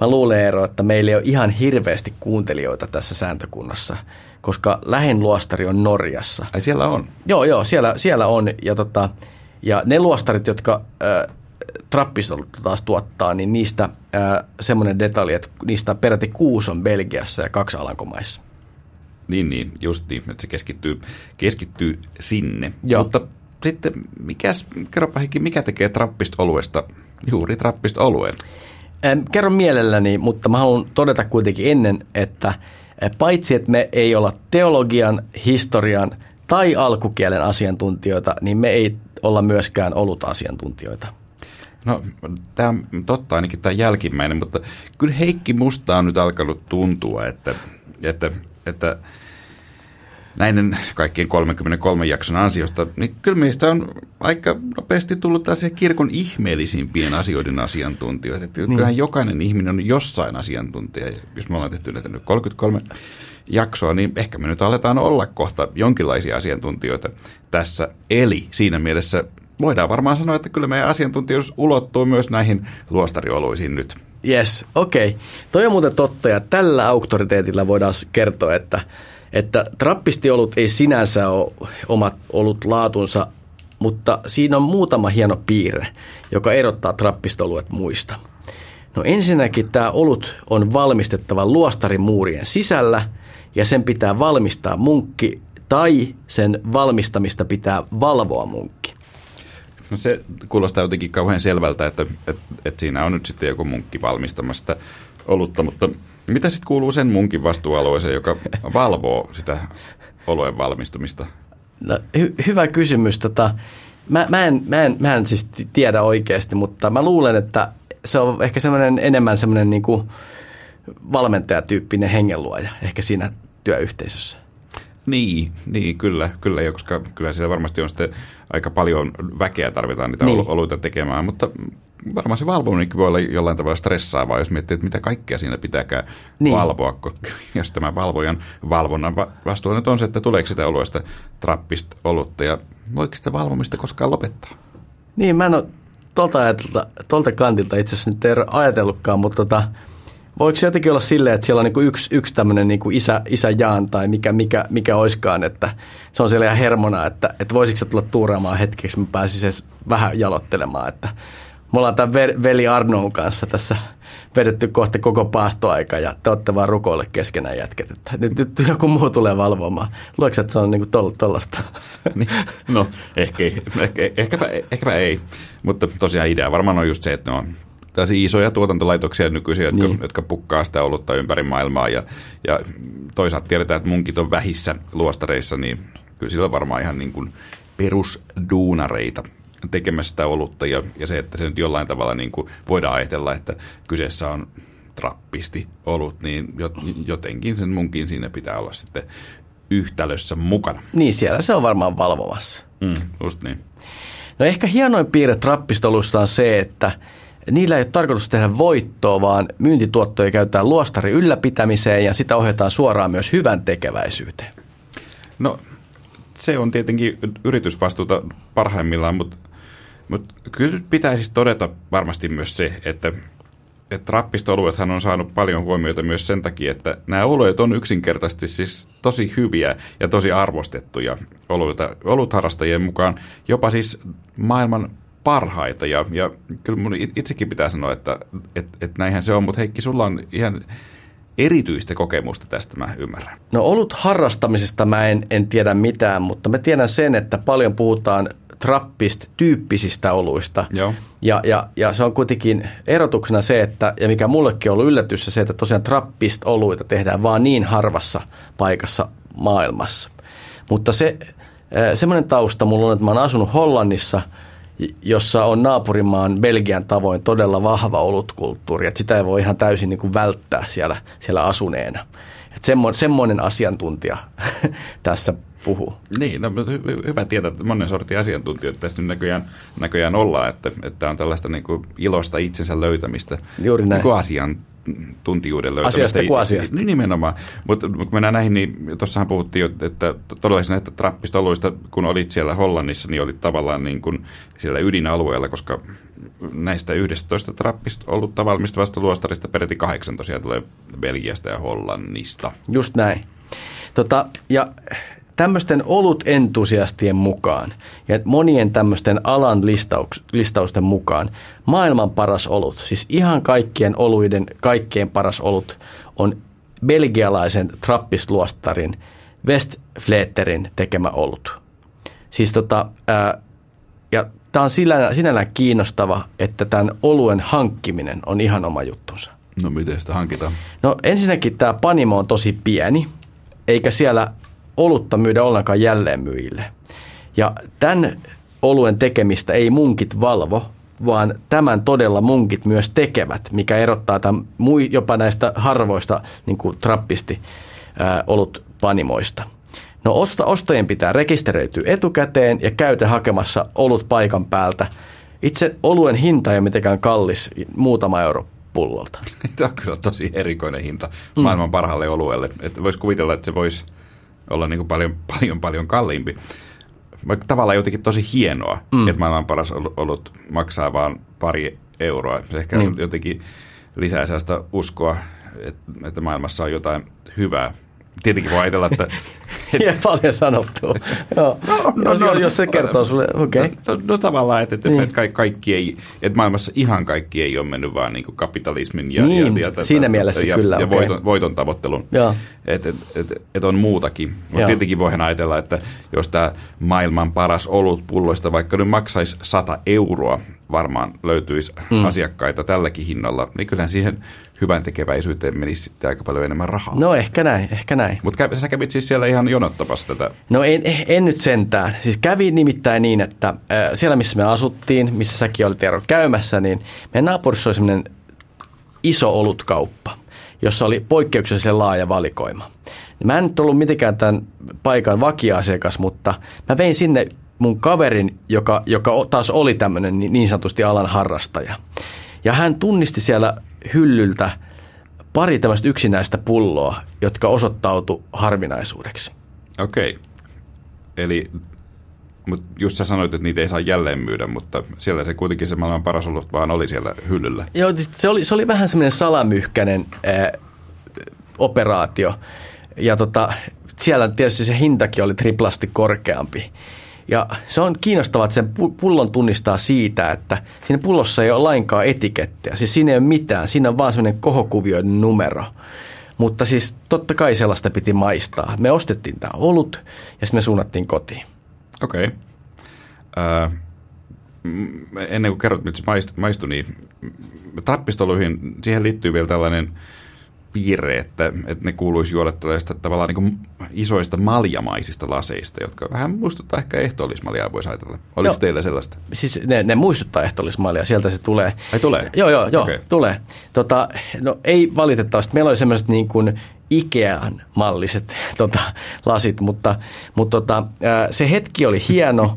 S1: mä luulen Eero, että meillä ei ole ihan hirveästi kuuntelijoita tässä sääntökunnassa, koska lähin luostari on Norjassa.
S2: Ai siellä on?
S1: Joo, joo, siellä, siellä on. Ja, tota, ja ne luostarit, jotka... Äh, Trappis taas tuottaa, niin niistä semmoinen detalji, että niistä peräti kuusi on Belgiassa ja kaksi Alankomaissa.
S2: Niin, niin, just niin, että se keskittyy, keskittyy sinne. Joo. Mutta sitten, mikäs, kerropa Heikki, mikä tekee Trappist-oluesta juuri Trappist-oluen?
S1: Kerro mielelläni, mutta mä haluan todeta kuitenkin ennen, että paitsi että me ei olla teologian, historian tai alkukielen asiantuntijoita, niin me ei olla myöskään ollut asiantuntijoita.
S2: No, tämä on totta ainakin tämä jälkimmäinen, mutta kyllä Heikki musta on nyt alkanut tuntua, että, että, että näiden kaikkien 33 jakson ansiosta, niin kyllä meistä on aika nopeasti tullut taas kirkon ihmeellisimpien asioiden asiantuntijoita. Että niin. Kyllähän jokainen ihminen on jossain asiantuntija. Jos me ollaan tehty näitä nyt 33 jaksoa, niin ehkä me nyt aletaan olla kohta jonkinlaisia asiantuntijoita tässä. Eli siinä mielessä voidaan varmaan sanoa, että kyllä meidän asiantuntijuus ulottuu myös näihin luostarioluisiin nyt.
S1: Yes, okei. Okay. Toi on muuten totta ja tällä auktoriteetilla voidaan kertoa, että, että trappistiolut ei sinänsä ole omat ollut laatunsa, mutta siinä on muutama hieno piirre, joka erottaa trappistoluet muista. No ensinnäkin tämä olut on valmistettava luostarimuurien sisällä ja sen pitää valmistaa munkki tai sen valmistamista pitää valvoa munkki.
S2: No se kuulostaa jotenkin kauhean selvältä, että, että, että siinä on nyt sitten joku munkki valmistamasta olutta, mutta mitä sitten kuuluu sen munkin vastuualueeseen, joka valvoo sitä oluen valmistumista?
S1: No, hy- hyvä kysymys. Tota, mä, mä, en, mä, en, mä en siis tiedä oikeasti, mutta mä luulen, että se on ehkä semmoinen enemmän semmoinen niin kuin valmentajatyyppinen hengenluoja ehkä siinä työyhteisössä.
S2: Niin, niin kyllä, kyllä, koska kyllä siellä varmasti on sitten aika paljon väkeä tarvitaan niitä niin. oluita tekemään, mutta varmaan se valvominenkin voi olla jollain tavalla stressaavaa, jos miettii, että mitä kaikkea siinä pitääkään niin. valvoa, jos tämä valvojan valvonnan vastuu nyt on se, että tuleeko sitä oluista trappista olutta ja voiko sitä valvomista koskaan lopettaa?
S1: Niin, mä en ole tuolta, tuolta kantilta itse asiassa nyt ajatellutkaan, mutta tota, Voiko se jotenkin olla silleen, että siellä on niin yksi, yksi tämmöinen niin isä, isä Jaan tai mikä, mikä, mikä oiskaan, että se on siellä ihan hermona, että, että voisiko se tulla tuuraamaan hetkeksi, mä pääsisin vähän jalottelemaan, että me ollaan tämän veli Arnon kanssa tässä vedetty kohta koko paastoaika ja te olette vaan rukoille keskenään jätket. Että nyt, nyt joku muu tulee valvomaan. Luuletko, että se on niin tuollaista?
S2: Niin, no, ehkä, ehkä, ehkäpä, ehkäpä ei. Mutta tosiaan idea varmaan on just se, että ne on tällaisia isoja tuotantolaitoksia nykyisiä, jotka, niin. jotka pukkaa sitä olutta ympäri maailmaa. Ja, ja toisaalta tiedetään, että munkit on vähissä luostareissa, niin kyllä sillä on varmaan ihan niin kuin perusduunareita tekemässä sitä olutta. Ja, ja se, että se nyt jollain tavalla niin kuin voidaan ajatella, että kyseessä on trappisti olut, niin jotenkin sen munkin siinä pitää olla sitten yhtälössä mukana.
S1: Niin, siellä se on varmaan valvomassa.
S2: Mm, just niin.
S1: No ehkä hienoin piirre trappistolusta on se, että Niillä ei ole tarkoitus tehdä voittoa, vaan myyntituottoja käytetään luostari ylläpitämiseen ja sitä ohjataan suoraan myös hyvän tekeväisyyteen.
S2: No se on tietenkin yritysvastuuta parhaimmillaan, mutta, mutta kyllä pitää siis todeta varmasti myös se, että, että trappistoluethan on saanut paljon huomiota myös sen takia, että nämä oluet on yksinkertaisesti siis tosi hyviä ja tosi arvostettuja oluita, olutharrastajien mukaan, jopa siis maailman parhaita ja, ja kyllä mun itsekin pitää sanoa, että et, et näinhän se on, mutta Heikki, sulla on ihan erityistä kokemusta tästä, mä ymmärrän.
S1: No olut harrastamisesta mä en, en tiedä mitään, mutta mä tiedän sen, että paljon puhutaan trappist-tyyppisistä oluista.
S2: Joo.
S1: Ja, ja, ja se on kuitenkin erotuksena se, että, ja mikä mullekin on ollut yllätys, se, että tosiaan trappist-oluita tehdään vaan niin harvassa paikassa maailmassa. Mutta se, semmoinen tausta mulla on, että mä oon asunut Hollannissa – jossa on naapurimaan Belgian tavoin todella vahva olutkulttuuri, että sitä ei voi ihan täysin niin kuin välttää siellä, siellä asuneena. Että semmo, semmoinen asiantuntija tässä puhuu.
S2: Niin, no, hy- hyvä tietää, että monen sortin asiantuntijoita tässä nyt näköjään, näköjään ollaan, että, että on tällaista niin kuin ilosta itsensä löytämistä
S1: Juuri näin.
S2: Niin asian, tuntijuuden
S1: löytämistä. Asiasta kuin asiasta.
S2: Niin nimenomaan. Mutta kun mennään näihin, niin tuossahan puhuttiin jo, että todellisena että trappistoluista, kun olit siellä Hollannissa, niin olit tavallaan niin kuin siellä ydinalueella, koska näistä 11 trappista ollutta valmistavasta luostarista peräti kahdeksan tosiaan tulee Belgiasta ja Hollannista.
S1: Just näin. Tota, ja tämmöisten olut-entusiastien mukaan ja monien tämmöisten alan listauks, listausten mukaan maailman paras olut, siis ihan kaikkien oluiden kaikkein paras olut on belgialaisen trappisluostarin Westfleterin tekemä olut. Siis tota, ää, ja tämä on sinällään, sinällään kiinnostava, että tämän oluen hankkiminen on ihan oma juttunsa.
S2: No miten sitä hankitaan?
S1: No ensinnäkin tämä panimo on tosi pieni, eikä siellä olutta myydä ollenkaan jälleenmyyjille. Ja tämän oluen tekemistä ei munkit valvo, vaan tämän todella munkit myös tekevät, mikä erottaa tämän jopa näistä harvoista niin kuin trappisti ää, olut panimoista. No ostajien pitää rekisteröityä etukäteen ja käydä hakemassa olut paikan päältä. Itse oluen hinta ei ole mitenkään kallis, muutama euro pullolta.
S2: Tämä on kyllä tosi erikoinen hinta maailman mm. parhaalle oluelle. Voisi kuvitella, että se voisi olla niin kuin paljon, paljon, paljon kalliimpi. Vaikka tavallaan jotenkin tosi hienoa, mm. että maailman paras olut maksaa vain pari euroa. Ehkä niin. jotenkin lisää sellaista uskoa, että maailmassa on jotain hyvää tietenkin voi ajatella, että...
S1: Et... paljon sanottua. Joo. No, no, no, jos se kertoo no, sulle, okei. Okay.
S2: No, no, no, tavallaan, että, että, niin. että kaikki ei, että maailmassa ihan kaikki ei ole mennyt vaan niin kapitalismin ja,
S1: niin,
S2: ja,
S1: ja, siinä mielessä
S2: ja,
S1: kyllä,
S2: ja okay. voiton, voiton tavoittelun. Että et, et, et on muutakin. Mutta tietenkin voihan ajatella, että jos tämä maailman paras olut pulloista vaikka nyt maksaisi 100 euroa, varmaan löytyisi mm. asiakkaita tälläkin hinnalla, niin kyllähän siihen hyvän tekeväisyyteen menisi sitten aika paljon enemmän rahaa.
S1: No ehkä näin, ehkä näin.
S2: Mutta sä kävit siis siellä ihan jonottamassa tätä?
S1: No en, en nyt sentään. Siis kävi nimittäin niin, että äh, siellä missä me asuttiin, missä säkin olit Eero käymässä, niin meidän naapurissa oli semmoinen iso olutkauppa, jossa oli poikkeuksellisen laaja valikoima. Mä en nyt ollut mitenkään tämän paikan vakiasiakas, mutta mä vein sinne mun kaverin, joka, joka taas oli tämmöinen niin sanotusti alan harrastaja. Ja hän tunnisti siellä hyllyltä pari tämmöistä yksinäistä pulloa, jotka osoittautu harvinaisuudeksi.
S2: Okei. Okay. Eli mutta just sä sanoit, että niitä ei saa jälleen myydä, mutta siellä se kuitenkin se maailman paras ollut vaan oli siellä hyllyllä.
S1: Joo, siis se oli, se oli vähän semmoinen salamyhkäinen ää, operaatio. Ja tota, siellä tietysti se hintakin oli triplasti korkeampi. Ja se on kiinnostavaa, että sen pullon tunnistaa siitä, että siinä pullossa ei ole lainkaan etikettiä. Siis siinä ei ole mitään, siinä on vaan semmoinen kohokuvioiden numero. Mutta siis totta kai sellaista piti maistaa. Me ostettiin tämä olut ja sitten me suunnattiin kotiin.
S2: Okei. Okay. Äh, ennen kuin kerrot, mitä se maistui, niin trappistoluihin, siihen liittyy vielä tällainen – piirre, että, että ne kuuluisi juoda tällaista tavallaan niin isoista maljamaisista laseista, jotka vähän muistuttaa ehkä ehtoollismaljaa, voisi ajatella. Oliko joo. teillä sellaista?
S1: Siis ne, ne muistuttaa ehtoollismaljaa, sieltä se tulee.
S2: Ai tulee?
S1: Joo, joo, joo okay. tulee. Tota, no ei valitettavasti. Meillä oli semmoiset niin kuin Ikean malliset tota, lasit, mutta, mutta tota, se hetki oli hieno.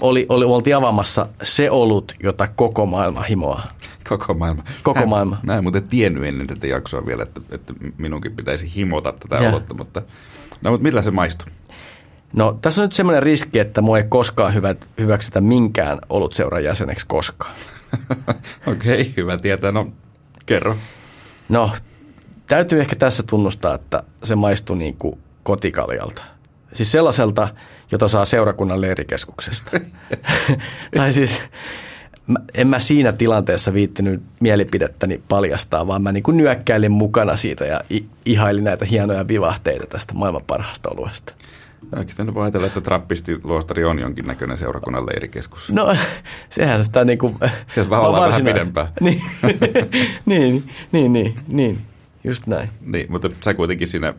S1: oli, oli, oltiin avaamassa se olut, jota koko maailma himoaa.
S2: Koko maailma.
S1: Koko mä, maailma.
S2: Mä en muuten tiennyt ennen tätä jaksoa vielä, että, että minunkin pitäisi himota tätä ja. olutta, mutta, no, mutta millä se maistuu?
S1: No tässä on nyt semmoinen riski, että mua ei koskaan hyvä, hyväksytä minkään olutseuran jäseneksi koskaan.
S2: Okei, okay, hyvä tietää. No kerro.
S1: No täytyy ehkä tässä tunnustaa, että se maistuu niin kuin kotikaljalta. Siis sellaiselta, jota saa seurakunnan leirikeskuksesta. tai siis en mä siinä tilanteessa viittinyt mielipidettäni paljastaa, vaan mä niin kuin nyökkäilin mukana siitä ja ihailin näitä hienoja vivahteita tästä maailman parhaasta oluesta.
S2: Oikeastaan voi ajatella, että trappisti luostari on jonkinnäköinen seurakunnan leirikeskus.
S1: No, sehän sitä niin kuin...
S2: Siellä vähän ollaan vähän pidempään.
S1: niin, niin, niin, niin, niin, just näin.
S2: Niin, mutta sä kuitenkin siinä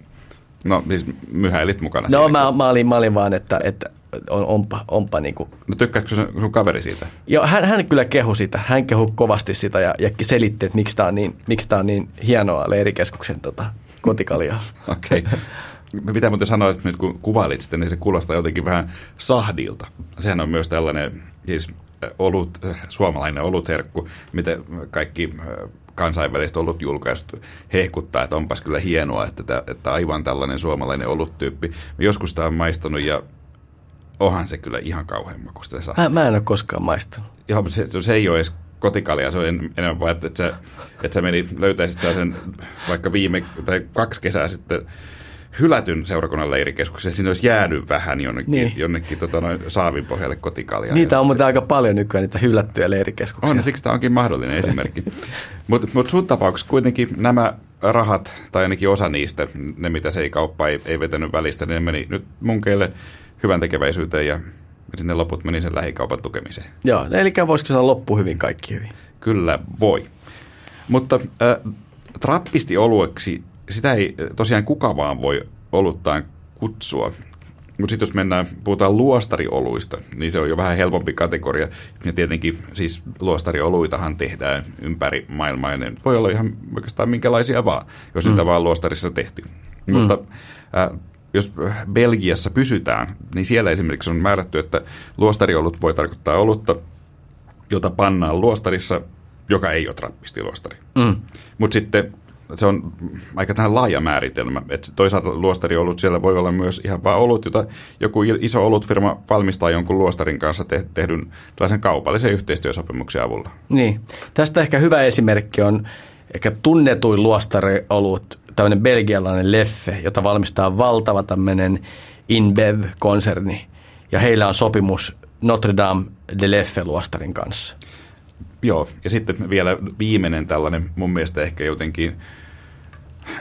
S2: No siis myhäilit mukana.
S1: No mä, mä, olin, mä olin vaan, että, että on, onpa, onpa niin kuin.
S2: No tykkääkö sun, sun kaveri siitä?
S1: Joo, hän, hän kyllä kehu sitä. Hän kehu kovasti sitä ja, ja selitti, että miksi tämä on niin, miksi tää on niin hienoa leirikeskuksen tota, kotikaljaa.
S2: Okei. Okay. Mitä muuten sanoit, nyt kun kuvailit sitä, niin se kuulostaa jotenkin vähän sahdilta. Sehän on myös tällainen, siis olut, suomalainen olutherkku, mitä kaikki kansainväliset olut julkaistu hehkuttaa, että onpas kyllä hienoa, että, että aivan tällainen suomalainen oluttyyppi. Joskus tämä on maistanut ja onhan se kyllä ihan kauhean makusta.
S1: Mä, mä en ole koskaan maistanut.
S2: Joo, se, se ei ole edes kotikalja, se on enemmän vaan, että, että, sä, että sä meni, löytäisit sen vaikka viime tai kaksi kesää sitten hylätyn seurakunnan leirikeskuksen, siinä olisi jäänyt vähän jonnekin, niin. jonnekin tota, noin saavin pohjalle kotikaalia.
S1: Niitä on muuten aika paljon nykyään, niitä hylättyjä leirikeskuksia.
S2: On, siksi tämä onkin mahdollinen esimerkki. Mutta mut sun tapauksessa kuitenkin nämä rahat, tai ainakin osa niistä, ne mitä se ei kauppa ei, ei vetänyt välistä, niin ne meni nyt munkeille hyvän tekeväisyyteen ja sinne loput meni sen lähikaupan tukemiseen.
S1: Joo, eli voisiko sanoa loppu hyvin, kaikki hyvin?
S2: Kyllä voi. Mutta äh, trappisti olueksi sitä ei tosiaan kuka vaan voi oluttaan kutsua. Mutta sitten jos mennään, puhutaan luostarioluista, niin se on jo vähän helpompi kategoria. Ja tietenkin siis luostarioluitahan tehdään ympäri maailmaa, ja ne voi olla ihan oikeastaan minkälaisia vaan, jos mm. niitä vaan luostarissa tehty. Mm. Mutta äh, jos Belgiassa pysytään, niin siellä esimerkiksi on määrätty, että luostariolut voi tarkoittaa olutta, jota pannaan luostarissa, joka ei ole trappistiluostari. Mm. Mutta sitten se on aika tähän laaja määritelmä. Että toisaalta luostariolut siellä voi olla myös ihan vaan olut, jota joku iso olutfirma valmistaa jonkun luostarin kanssa te- tehdyn tällaisen kaupallisen yhteistyösopimuksen avulla.
S1: Niin. Tästä ehkä hyvä esimerkki on ehkä tunnetuin luostariolut, tämmöinen belgialainen Leffe, jota valmistaa valtava tämmöinen InBev-konserni. Ja heillä on sopimus Notre Dame de Leffe-luostarin kanssa.
S2: Joo, ja sitten vielä viimeinen tällainen mun mielestä ehkä jotenkin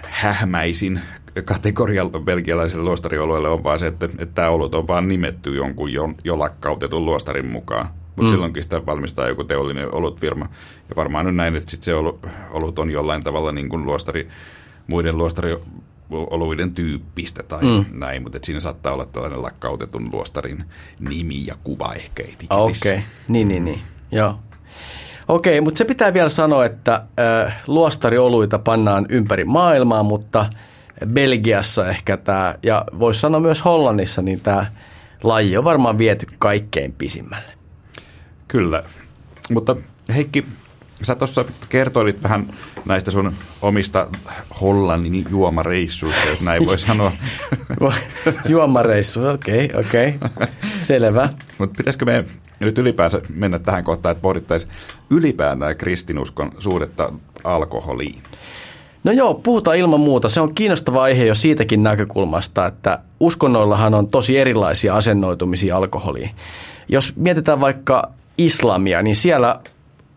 S2: hähmäisin kategoria belgialaiselle luostariolueelle on vaan se, että, että tämä olut on vaan nimetty jonkun jo, jo lakkautetun luostarin mukaan. mutta mm. silloinkin sitä valmistaa joku teollinen olutfirma. Ja varmaan nyt näin, että sit se olut on jollain tavalla niin kuin luostari, muiden luostari oluiden tyyppistä tai mm. näin, mutta siinä saattaa olla tällainen lakkautetun luostarin nimi ja kuva ehkä
S1: Okei, okay. niin, niin, niin, joo. Okei, mutta se pitää vielä sanoa, että äh, luostarioluita pannaan ympäri maailmaa, mutta Belgiassa ehkä tämä, ja voisi sanoa myös Hollannissa, niin tämä laji on varmaan viety kaikkein pisimmälle.
S2: Kyllä, mutta Heikki, sä tuossa kertoilit vähän näistä sun omista Hollannin juomareissuista, jos näin voi sanoa.
S1: Juomareissu, okei, okay, okei, okay. selvä.
S2: Mutta pitäisikö me nyt ylipäänsä mennä tähän kohtaan, että pohdittaisiin ylipäätään kristinuskon suhdetta alkoholiin?
S1: No joo, puhutaan ilman muuta. Se on kiinnostava aihe jo siitäkin näkökulmasta, että uskonnoillahan on tosi erilaisia asennoitumisia alkoholiin. Jos mietitään vaikka islamia, niin siellä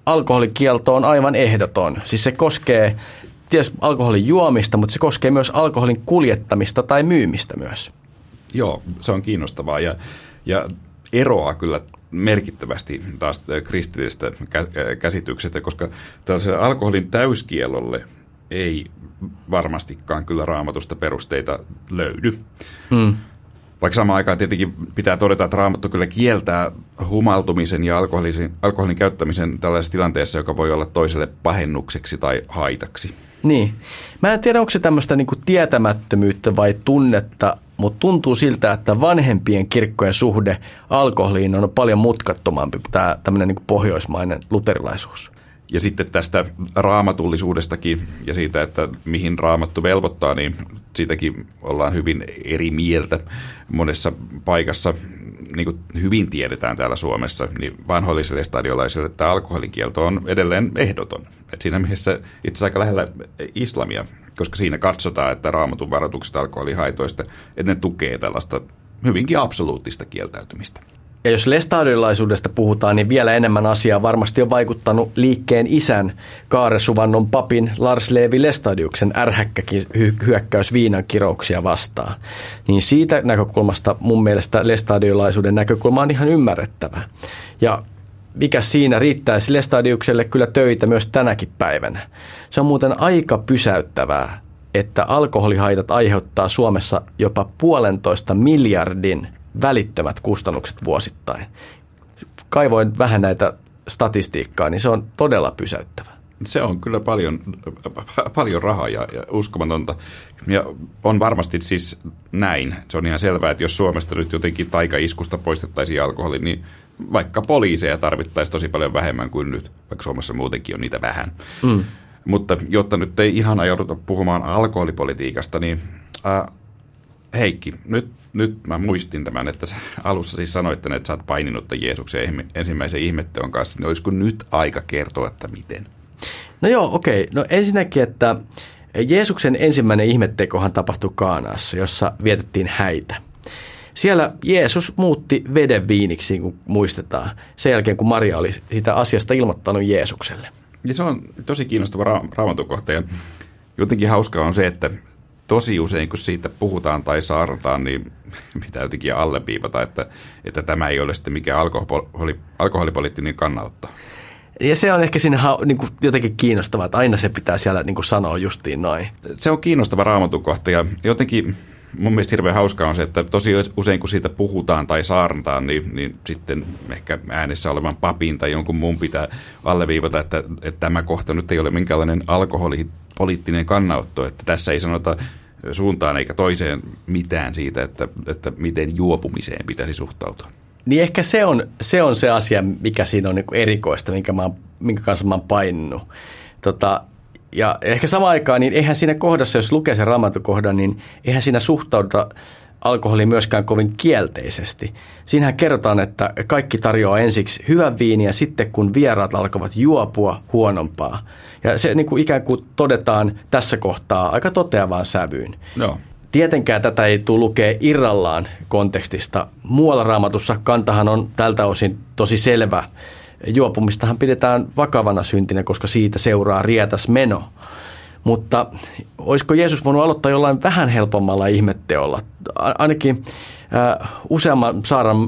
S1: alkoholikielto on aivan ehdoton. Siis se koskee tietysti alkoholin juomista, mutta se koskee myös alkoholin kuljettamista tai myymistä myös.
S2: Joo, se on kiinnostavaa ja, ja eroaa kyllä merkittävästi taas kristillisestä käsityksestä, koska tällaiselle alkoholin täyskielolle ei varmastikaan kyllä raamatusta perusteita löydy. Hmm. Vaikka samaan aikaan tietenkin pitää todeta, että raamattu kyllä kieltää humaltumisen ja alkoholin, alkoholin käyttämisen tällaisessa tilanteessa, joka voi olla toiselle pahennukseksi tai haitaksi.
S1: Niin. Mä en tiedä, onko se tämmöistä niinku tietämättömyyttä vai tunnetta, mutta tuntuu siltä, että vanhempien kirkkojen suhde alkoholiin on paljon mutkattomampi tämä tämmöinen niinku pohjoismainen luterilaisuus.
S2: Ja sitten tästä raamatullisuudestakin ja siitä, että mihin raamattu velvoittaa, niin siitäkin ollaan hyvin eri mieltä monessa paikassa. Niin kuin hyvin tiedetään täällä Suomessa, niin vanhoilliselle stadiolaisille tämä alkoholikielto on edelleen ehdoton. Et siinä mielessä itse aika lähellä islamia, koska siinä katsotaan, että raamatun varoitukset alkoholihaitoista, että ne tukee tällaista hyvinkin absoluuttista kieltäytymistä.
S1: Ja jos lestadiolaisuudesta puhutaan, niin vielä enemmän asiaa varmasti on vaikuttanut liikkeen isän Kaaresuvannon papin Lars Leevi Lestadiuksen ärhäkkäkin hyökkäys viinan kirouksia vastaan. Niin siitä näkökulmasta mun mielestä lestadiolaisuuden näkökulma on ihan ymmärrettävä. Ja mikä siinä riittäisi Lestadiukselle kyllä töitä myös tänäkin päivänä. Se on muuten aika pysäyttävää, että alkoholihaitat aiheuttaa Suomessa jopa puolentoista miljardin välittömät kustannukset vuosittain. Kaivoin vähän näitä statistiikkaa, niin se on todella pysäyttävä.
S2: Se on kyllä paljon, paljon rahaa ja, ja uskomatonta. Ja on varmasti siis näin. Se on ihan selvää, että jos Suomesta nyt jotenkin taikaiskusta poistettaisiin alkoholi, niin vaikka poliiseja tarvittaisiin tosi paljon vähemmän kuin nyt, vaikka Suomessa muutenkin on niitä vähän. Mm. Mutta jotta nyt ei ihan ajauduta puhumaan alkoholipolitiikasta, niin äh, Heikki, nyt, nyt mä muistin tämän, että sä alussa siis sanoit, että sä oot paininut Jeesuksen ensimmäisen ihmetteon kanssa, niin olisiko nyt aika kertoa, että miten?
S1: No joo, okei. Okay. No ensinnäkin, että Jeesuksen ensimmäinen ihmettekohan tapahtui Kaanaassa, jossa vietettiin häitä. Siellä Jeesus muutti veden viiniksi, kun muistetaan, sen jälkeen kun Maria oli sitä asiasta ilmoittanut Jeesukselle.
S2: Ja se on tosi kiinnostava ra- raamatukohta ja jotenkin hauskaa on se, että tosi usein, kun siitä puhutaan tai saarnataan, niin pitää jotenkin alleviivata, että, että tämä ei ole sitten mikään alkoholi, alkoholipoliittinen kannanotto.
S1: Ja se on ehkä siinä niin kuin jotenkin kiinnostavaa, että aina se pitää siellä niin kuin sanoa justiin noin.
S2: Se on kiinnostava raamatukohta ja jotenkin mun mielestä hirveän hauskaa on se, että tosi usein kun siitä puhutaan tai saarnataan, niin, niin sitten ehkä äänessä olevan papin tai jonkun muun pitää alleviivata, että, että tämä kohta nyt ei ole minkäänlainen alkoholipoliittinen kannanotto, että tässä ei sanota suuntaan eikä toiseen mitään siitä, että, että miten juopumiseen pitäisi suhtautua.
S1: Niin ehkä se on se, on se asia, mikä siinä on niin erikoista, minkä, mä, minkä kanssa mä oon painunut. Tota, ja ehkä samaan aikaan, niin eihän siinä kohdassa, jos lukee sen raamatukohdan, niin eihän siinä suhtauduta alkoholiin myöskään kovin kielteisesti. Siinähän kerrotaan, että kaikki tarjoaa ensiksi hyvän viiniä, sitten kun vieraat alkavat juopua huonompaa. Ja se niin kuin ikään kuin todetaan tässä kohtaa aika toteavaan sävyyn. No. Tietenkään tätä ei tule lukea irrallaan kontekstista. Muualla raamatussa kantahan on tältä osin tosi selvä. Juopumistahan pidetään vakavana syntinä, koska siitä seuraa rietas meno. Mutta olisiko Jeesus voinut aloittaa jollain vähän helpommalla ihmetteolla? Ainakin äh, useamman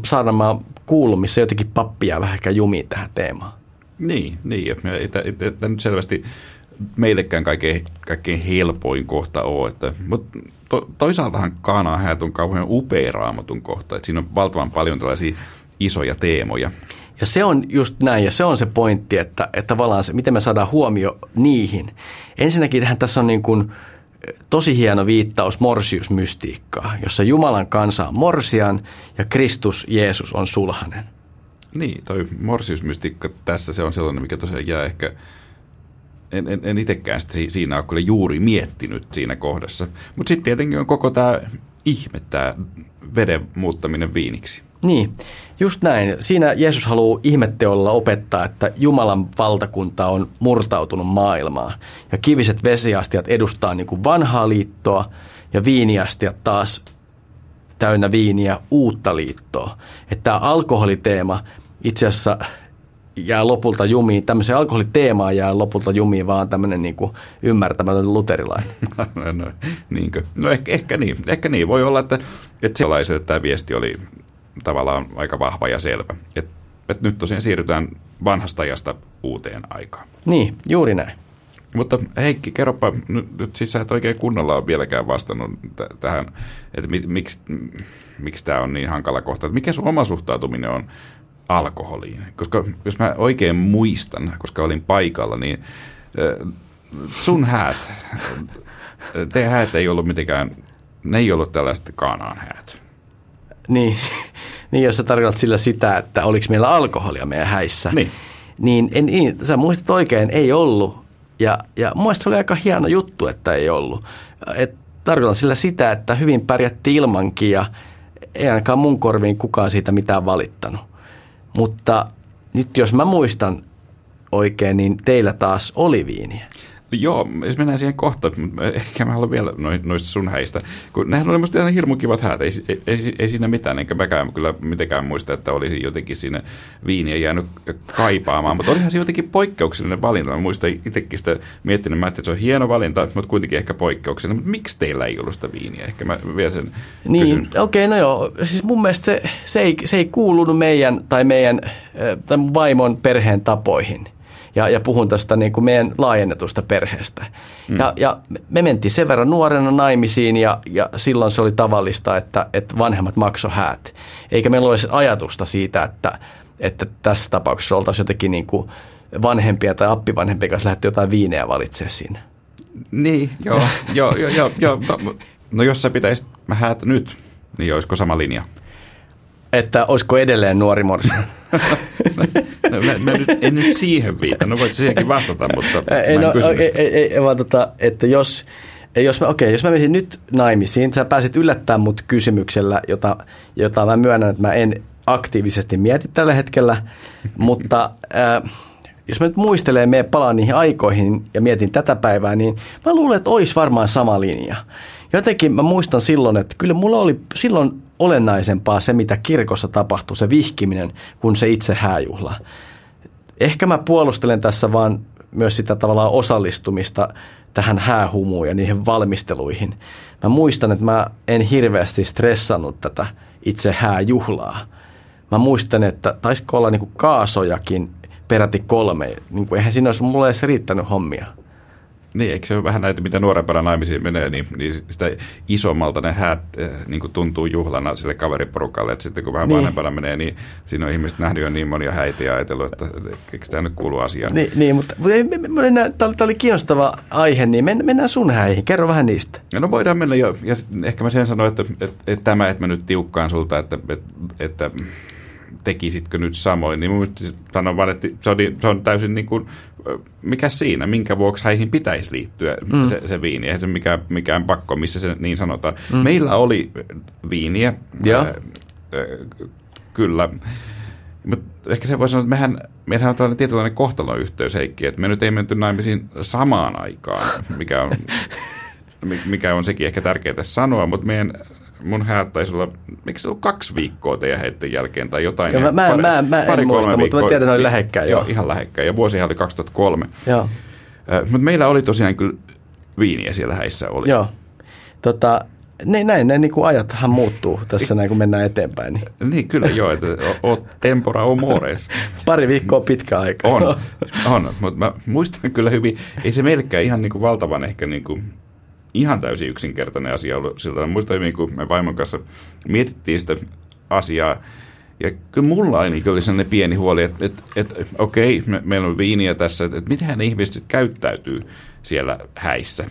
S1: saarnamaan kuullut, missä jotenkin pappia vähän jumiin tähän teemaan.
S2: Niin, niin. Tämä nyt selvästi meillekään kaikkein, kaikkein helpoin kohta ole. Että, mutta to, toisaaltahan Kaanaa häät on kauhean upea raamatun kohta. Että siinä on valtavan paljon tällaisia isoja teemoja.
S1: Ja se on just näin, ja se on se pointti, että, että tavallaan se, miten me saadaan huomio niihin. Ensinnäkin tähän tässä on niin kuin tosi hieno viittaus morsiusmystiikkaa, jossa Jumalan kansa on morsian ja Kristus Jeesus on sulhanen.
S2: Niin, toi morsiusmystiikka tässä se on sellainen, mikä tosiaan jää ehkä, en, en, en itsekään sitä siinä ole kyllä juuri miettinyt siinä kohdassa. Mutta sitten tietenkin on koko tämä ihme, tämä veden muuttaminen viiniksi.
S1: Niin, just näin. Siinä Jeesus haluaa ihmetteolla opettaa, että Jumalan valtakunta on murtautunut maailmaan. Ja kiviset vesiastiat edustaa niin kuin vanhaa liittoa ja viiniastiat taas täynnä viiniä uutta liittoa. Että tämä alkoholiteema itse asiassa jää lopulta jumiin, tämmöisen alkoholiteemaan jää lopulta jumiin vaan tämmöinen niin ymmärtämätön luterilainen.
S2: no, no, niinkö? no ehkä, ehkä, niin. ehkä niin. Voi olla, että, että sellaiselle tämä viesti oli tavallaan aika vahva ja selvä. Et, et nyt tosiaan siirrytään vanhasta ajasta uuteen aikaan.
S1: Niin, juuri näin.
S2: Mutta Heikki, kerropa, nyt, nyt siis sä et oikein kunnolla ole vieläkään vastannut t- tähän, että mi, miksi, miksi tämä on niin hankala kohta. Että mikä sun oma suhtautuminen on alkoholiin? Koska jos mä oikein muistan, koska olin paikalla, niin sun häät, teidän häät ei ollut mitenkään, ne ei ollut tällaiset kaanaan häät.
S1: Niin, niin jos sä tarkoitat sillä sitä, että oliko meillä alkoholia meidän häissä.
S2: Niin.
S1: Niin, en, niin sä muistat oikein, ei ollut. Ja, ja mun se oli aika hieno juttu, että ei ollut. Et tarkoitan sillä sitä, että hyvin pärjättiin ilmankin ja ei ainakaan mun korviin kukaan siitä mitään valittanut. Mutta nyt jos mä muistan oikein, niin teillä taas oli viiniä.
S2: Joo, jos mennään siihen kohtaan, mutta ehkä mä haluan vielä noista sun häistä. Kun nehän oli musta ihan hirmu kivat häät, ei, ei, ei, ei, siinä mitään, enkä mäkään kyllä mitenkään muista, että olisi jotenkin sinne viiniä jäänyt kaipaamaan, mutta olihan se jotenkin poikkeuksellinen valinta. Mä muistan itsekin sitä miettinyt, että se on hieno valinta, mutta kuitenkin ehkä poikkeuksellinen. Mutta miksi teillä ei ollut sitä viiniä? Ehkä mä vielä sen
S1: Niin, okei, okay, no joo. Siis mun mielestä se, se, ei, se ei kuulunut meidän tai meidän tai vaimon perheen tapoihin – ja, ja puhun tästä niin kuin meidän laajennetusta perheestä. Mm. Ja, ja me mentiin sen verran nuorena naimisiin ja, ja silloin se oli tavallista, että, että vanhemmat makso häät. Eikä meillä olisi ajatusta siitä, että, että tässä tapauksessa oltaisiin jotenkin niin kuin vanhempia tai appivanhempia kanssa lähdetty jotain viineä valitsemaan siinä.
S2: Niin, joo, joo, joo, joo, joo. No, no jos sä pitäisit häät nyt, niin olisiko sama linja?
S1: Että olisiko edelleen nuori morsi?
S2: no, mä, mä nyt, en nyt siihen viita, no voit siihenkin vastata, mutta ei, no,
S1: ei, ei, ei, vaan tota, että jos, jos mä, okei, jos mä menisin nyt naimisiin, sä pääsit yllättämään mut kysymyksellä, jota, jota mä myönnän, että mä en aktiivisesti mieti tällä hetkellä, mutta äh, jos mä nyt muistelen, me palaan niihin aikoihin ja mietin tätä päivää, niin mä luulen, että olisi varmaan sama linja. Jotenkin mä muistan silloin, että kyllä mulla oli silloin olennaisempaa se, mitä kirkossa tapahtui, se vihkiminen, kuin se itse hääjuhla. Ehkä mä puolustelen tässä vaan myös sitä tavallaan osallistumista tähän häähumuun ja niihin valmisteluihin. Mä muistan, että mä en hirveästi stressannut tätä itse hääjuhlaa. Mä muistan, että taisiko olla niin kuin kaasojakin peräti kolme. Niin kuin, eihän siinä olisi mulle edes riittänyt hommia.
S2: Niin, eikö se ole vähän näitä, mitä nuorempana naimisiin menee, niin, niin sitä isommalta ne häät eh, niin kuin tuntuu juhlana sille kaveriporukalle, että sitten kun vähän niin. vanhempana menee, niin siinä on ihmiset nähnyt jo niin monia häitä ja ajatellut, että eikö tämä nyt kuulu asiaan.
S1: Niin, niin mutta tämä oli kiinnostava aihe, niin mennään sun häihin, kerro vähän niistä.
S2: No voidaan mennä jo, ja ehkä mä sen sanoin, että, että, että tämä, että mä nyt tiukkaan sulta, että, että, että tekisitkö nyt samoin, niin mun sanon vaan, että se on, se on täysin niin kuin, mikä siinä, minkä vuoksi häihin pitäisi liittyä mm. se, se viini. Eihän se mikään, mikään pakko, missä se niin sanotaan. Mm. Meillä oli viiniä, ja. Äh, äh, kyllä. Mutta ehkä se voi sanoa, että mehän, meidän on tällainen tietynlainen kohtalonyhteys, Heikki, että me nyt ei menty naimisiin samaan aikaan, mikä on, mikä on sekin ehkä tärkeää sanoa, mutta meidän mun häät taisi olla, miksi se on kaksi viikkoa teidän heitten jälkeen tai jotain.
S1: Ja mä, mä, pari, mä, mä pari, en muista, viikkoa, mutta mä tiedän, että oli lähekkäin.
S2: Joo, ihan lähekkäin. Ja vuosihan oli 2003. Joo. Mutta meillä oli tosiaan kyllä viiniä siellä häissä oli.
S1: Joo. Tota, ne, näin ne niin kuin ajathan muuttuu tässä näin, kun mennään eteenpäin. Niin,
S2: niin kyllä joo, että oot tempora o mores.
S1: Pari viikkoa pitkä aika.
S2: On, on mutta mä muistan kyllä hyvin, ei se melkein ihan niin kuin valtavan ehkä niin kuin ihan täysin yksinkertainen asia ollut siltä. Mä muistan hyvin, kun me vaimon kanssa mietittiin sitä asiaa, ja kyllä mulla ainakin oli sellainen pieni huoli, että, että, että okei, me, meillä on viiniä tässä, että, että miten ihmiset käyttäytyy siellä häissä.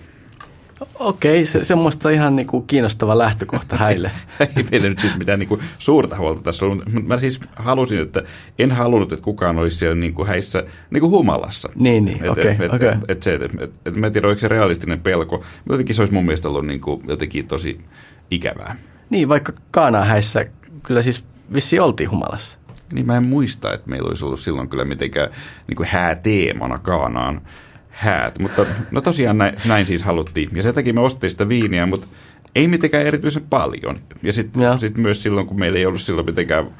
S1: Okei, se, semmoista ihan niin kuin kiinnostava lähtökohta häille.
S2: Ei meillä nyt siis mitään niin kuin suurta huolta tässä ollut, mutta mä siis halusin, että en halunnut, että kukaan olisi siellä niin kuin häissä niin kuin humalassa.
S1: Niin, niin, okei. Okay, okay.
S2: et, et, et, et, et, et, mä en tiedä, oliko se realistinen pelko, mutta jotenkin se olisi mun mielestä ollut niin kuin jotenkin tosi ikävää.
S1: Niin, vaikka Kaanaa häissä kyllä siis vissi oltiin humalassa.
S2: Niin mä en muista, että meillä olisi ollut silloin kyllä mitenkään niin kuin hääteemana Kaanaan häät. Mutta no tosiaan näin, näin siis haluttiin. Ja sen takia me ostettiin sitä viiniä, mutta ei mitenkään erityisen paljon. Ja sitten sit myös silloin, kun meillä ei ollut silloin mitenkään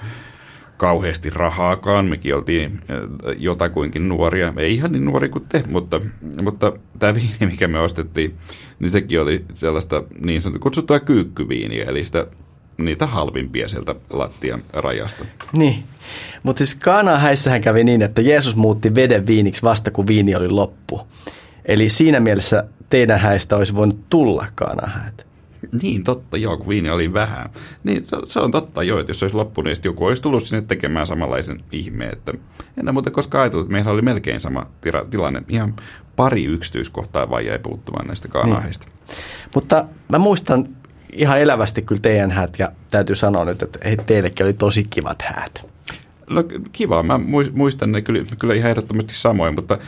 S2: kauheasti rahaakaan. Mekin oltiin äh, jotakuinkin nuoria, ei ihan niin nuori kuin te, mutta, mutta tämä viini, mikä me ostettiin, niin sekin oli sellaista niin sanottua kutsuttua kyykkyviiniä, eli sitä niitä halvimpia sieltä lattian rajasta.
S1: Niin, mutta siis Kaanahäissähän kävi niin, että Jeesus muutti veden viiniksi vasta kun viini oli loppu. Eli siinä mielessä teidän häistä olisi voinut tulla Kaanahäät.
S2: Niin, totta, joo, kun viini oli vähän. Niin, se, se on totta, joo, että jos olisi loppu, niin joku olisi tullut sinne tekemään samanlaisen ihmeen. Että en muuten koskaan ajatellut, että meillä oli melkein sama tira, tilanne. Ihan pari yksityiskohtaa vaan jäi puuttumaan näistä kaanaheista. Niin.
S1: Mutta mä muistan ihan elävästi kyllä teidän häät ja täytyy sanoa nyt, että teillekin oli tosi kivat häät.
S2: No kiva, mä muistan ne kyllä, kyllä ihan ehdottomasti samoin, mutta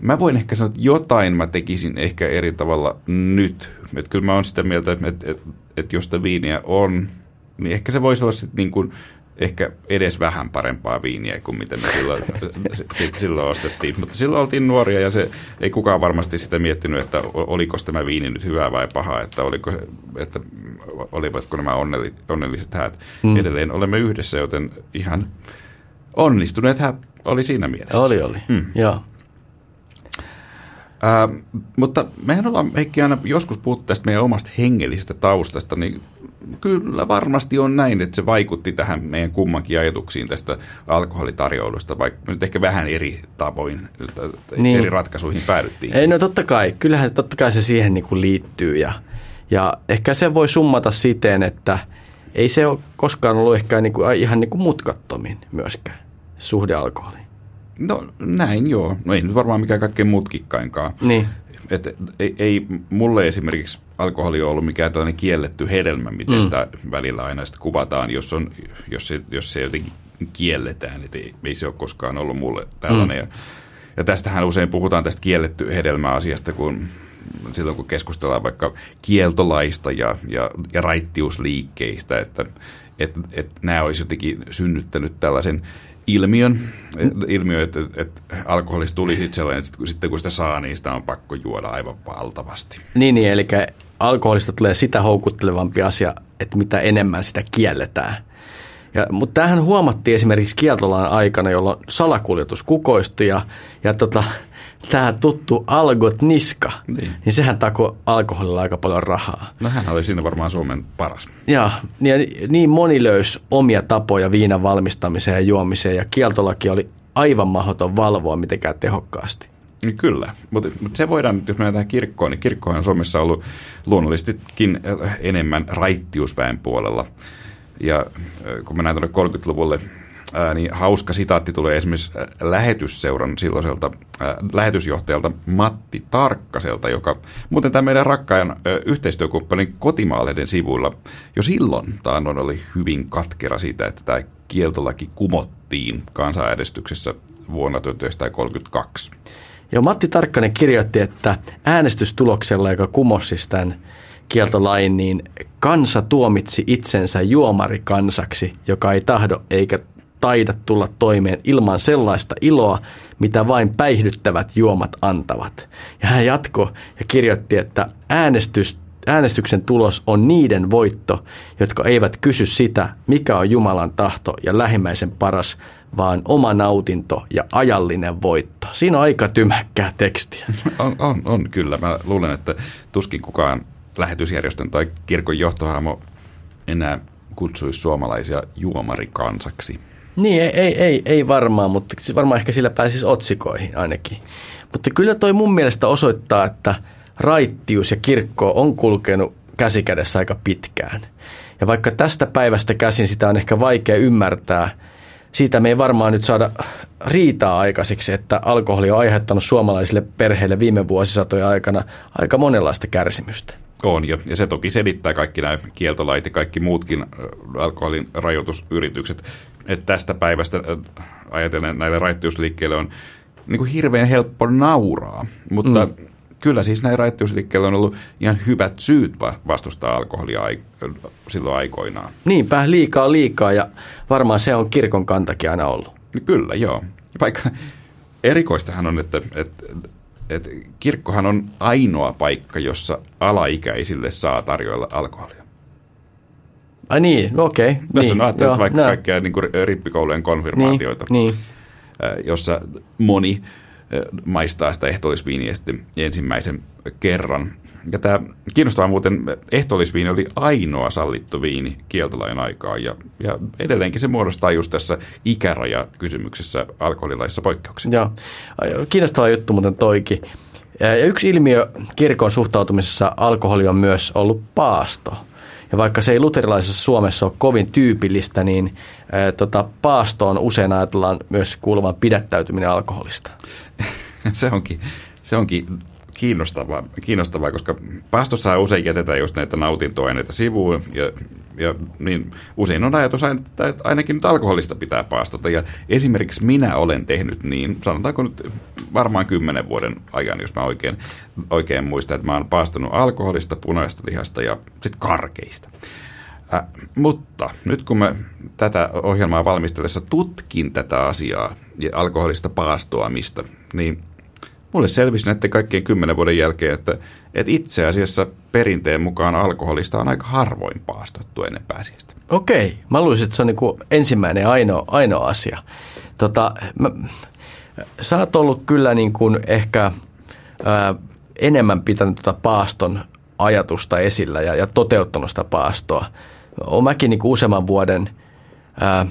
S2: mä voin ehkä sanoa, että jotain mä tekisin ehkä eri tavalla nyt. Että kyllä mä oon sitä mieltä, että, että, että jos sitä viiniä on, niin ehkä se voisi olla sitten niin kuin ehkä edes vähän parempaa viiniä kuin mitä me silloin, silloin ostettiin. Mutta silloin oltiin nuoria ja se, ei kukaan varmasti sitä miettinyt, että oliko tämä viini nyt hyvä vai paha, että, oliko, että olivatko nämä onnelli, onnelliset häät. Mm. Edelleen olemme yhdessä, joten ihan onnistuneet häät oli siinä mielessä.
S1: Oli, oli, mm. joo.
S2: Äh, mutta mehän ollaan Heikki aina joskus puhuttu tästä meidän omasta hengellisestä taustasta, niin kyllä varmasti on näin, että se vaikutti tähän meidän kummankin ajatuksiin tästä alkoholitarjoilusta, vaikka nyt ehkä vähän eri tavoin, niin. eri ratkaisuihin päädyttiin.
S1: Ei, no totta kai, kyllähän totta kai se siihen niin kuin liittyy ja, ja ehkä se voi summata siten, että ei se ole koskaan ollut ehkä niin kuin, ihan niin kuin mutkattomin myöskään suhde alkoholiin.
S2: No näin joo. No ei nyt varmaan mikään kaikkein mutkikkainkaan.
S1: Niin.
S2: Et, ei, ei mulle esimerkiksi alkoholi ole ollut mikään tällainen kielletty hedelmä, miten mm. sitä välillä aina sitä kuvataan, jos, on, jos, se, jos se jotenkin kielletään. Et ei, ei se ole koskaan ollut mulle tällainen. Mm. Ja, ja tästähän usein puhutaan tästä kielletty hedelmäasiasta, kun silloin kun keskustellaan vaikka kieltolaista ja, ja, ja raittiusliikkeistä, että et, et nämä olisi jotenkin synnyttänyt tällaisen ilmiön, ilmiö, että, että alkoholista tuli sitten sellainen, että sitten kun sitä saa, niin sitä on pakko juoda aivan valtavasti.
S1: Niin, niin eli alkoholista tulee sitä houkuttelevampi asia, että mitä enemmän sitä kielletään. Ja, mutta tämähän huomattiin esimerkiksi kieltolan aikana, jolloin salakuljetus kukoistui ja, ja tota, tämä tuttu Algot Niska, niin, niin sehän tako alkoholilla aika paljon rahaa.
S2: No hän oli siinä varmaan Suomen paras.
S1: Ja, niin, niin moni löysi omia tapoja viinan valmistamiseen ja juomiseen ja kieltolaki oli aivan mahdoton valvoa mitenkään tehokkaasti.
S2: Niin kyllä, mutta, mutta se voidaan, jos mennään tähän kirkkoon, niin kirkkohan on Suomessa ollut luonnollisestikin enemmän raittiusväen puolella. Ja kun mennään tuonne 30-luvulle, ää, niin hauska sitaatti tulee esimerkiksi lähetysseuran silloiselta ää, lähetysjohtajalta Matti Tarkkaselta, joka muuten tämä meidän rakkaan ää, yhteistyökumppanin kotimaalehden sivuilla jo silloin taannoin oli hyvin katkera siitä, että tämä kieltolaki kumottiin kansanäänestyksessä vuonna 1932.
S1: Joo, Matti Tarkkanen kirjoitti, että äänestystuloksella, joka kumosi tämän kieltolain, niin kansa tuomitsi itsensä juomarikansaksi, joka ei tahdo eikä taida tulla toimeen ilman sellaista iloa, mitä vain päihdyttävät juomat antavat. Ja hän jatkoi ja kirjoitti, että äänestys, äänestyksen tulos on niiden voitto, jotka eivät kysy sitä, mikä on Jumalan tahto ja lähimmäisen paras, vaan oma nautinto ja ajallinen voitto. Siinä on aika tymäkkää tekstiä.
S2: On, on, on kyllä. Mä luulen, että tuskin kukaan lähetysjärjestön tai kirkon johtohahmo enää kutsuisi suomalaisia juomarikansaksi.
S1: Niin, ei, ei, ei, ei varmaan, mutta varmaan ehkä sillä pääsisi otsikoihin ainakin. Mutta kyllä toi mun mielestä osoittaa, että raittius ja kirkko on kulkenut käsikädessä aika pitkään. Ja vaikka tästä päivästä käsin sitä on ehkä vaikea ymmärtää, siitä me ei varmaan nyt saada riitaa aikaiseksi, että alkoholi on aiheuttanut suomalaisille perheille viime vuosisatojen aikana aika monenlaista kärsimystä.
S2: On, ja, ja se toki selittää kaikki nämä kieltolait ja kaikki muutkin alkoholin rajoitusyritykset. Että tästä päivästä ajatellen näille raittiusliikkeille on niin kuin hirveän helppo nauraa, mutta mm. kyllä siis näillä raittiusliikkeillä on ollut ihan hyvät syyt vastustaa alkoholia silloin aikoinaan.
S1: Niinpä, liikaa liikaa ja varmaan se on kirkon kantakin aina ollut.
S2: Kyllä, joo. Vaikka erikoistahan on, että, että että kirkkohan on ainoa paikka, jossa alaikäisille saa tarjoilla alkoholia.
S1: Ai niin, no okei. Okay.
S2: Tässä niin, on ajatellut vaikka no. kaikkea niin kuin rippikoulujen konfirmaatioita, niin, niin. jossa moni maistaa sitä ehtoollisviiniä sitten ensimmäisen kerran. Ja tämä kiinnostavaa muuten, ehtoollisviini oli ainoa sallittu viini kieltolain aikaa ja, ja edelleenkin se muodostaa just tässä ikärajakysymyksessä alkoholilaissa poikkeuksia.
S1: Joo, kiinnostava juttu muuten toikin. Ja yksi ilmiö kirkon suhtautumisessa alkoholi on myös ollut paasto. Ja vaikka se ei luterilaisessa Suomessa ole kovin tyypillistä, niin ää, tota, paastoon usein ajatellaan myös kuuluvan pidättäytyminen alkoholista.
S2: se onkin, se onkin kiinnostavaa, kiinnostavaa, koska paastossa usein jätetään just näitä nautintoaineita sivuun ja, ja niin usein on ajatus, että ainakin nyt alkoholista pitää paastota ja esimerkiksi minä olen tehnyt niin, sanotaanko nyt varmaan kymmenen vuoden ajan, jos mä oikein, oikein muistan, että mä oon paastunut alkoholista, punaista lihasta ja sitten karkeista. Äh, mutta nyt kun mä tätä ohjelmaa valmistellessa tutkin tätä asiaa ja alkoholista paastoamista, niin mulle selvisi näiden kaikkien kymmenen vuoden jälkeen, että, että itse asiassa perinteen mukaan alkoholista on aika harvoin paastottu ennen pääsiäistä.
S1: Okei, mä luulisin, että se on niin kuin ensimmäinen ainoa, ainoa asia. Tota, mä, sä oot ollut kyllä niin kuin ehkä ää, enemmän pitänyt tota paaston ajatusta esillä ja, ja toteuttanut sitä paastoa. Olen mäkin niin kuin useamman vuoden ää,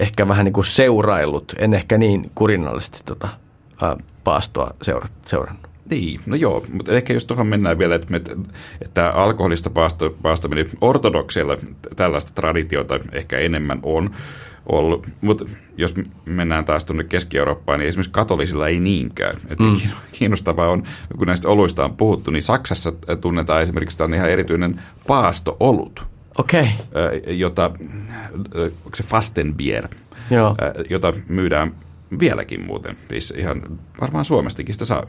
S1: ehkä vähän niin kuin seuraillut, en ehkä niin kurinallisesti tota, ää, paastoa seurannut.
S2: Niin, no joo, mutta ehkä jos tuohon mennään vielä, että, että alkoholista paasto, paastaminen ortodokseilla tällaista traditiota ehkä enemmän on ollut, mutta jos mennään taas tuonne Keski-Eurooppaan, niin esimerkiksi katolisilla ei niinkään. Mm. Kiinnostavaa on, kun näistä oluista on puhuttu, niin Saksassa tunnetaan esimerkiksi tämä ihan erityinen paasto-olut.
S1: Okei.
S2: Okay. Jota, se Fastenbier, Joo. jota myydään vieläkin muuten. Siis ihan varmaan Suomestakin sitä saa.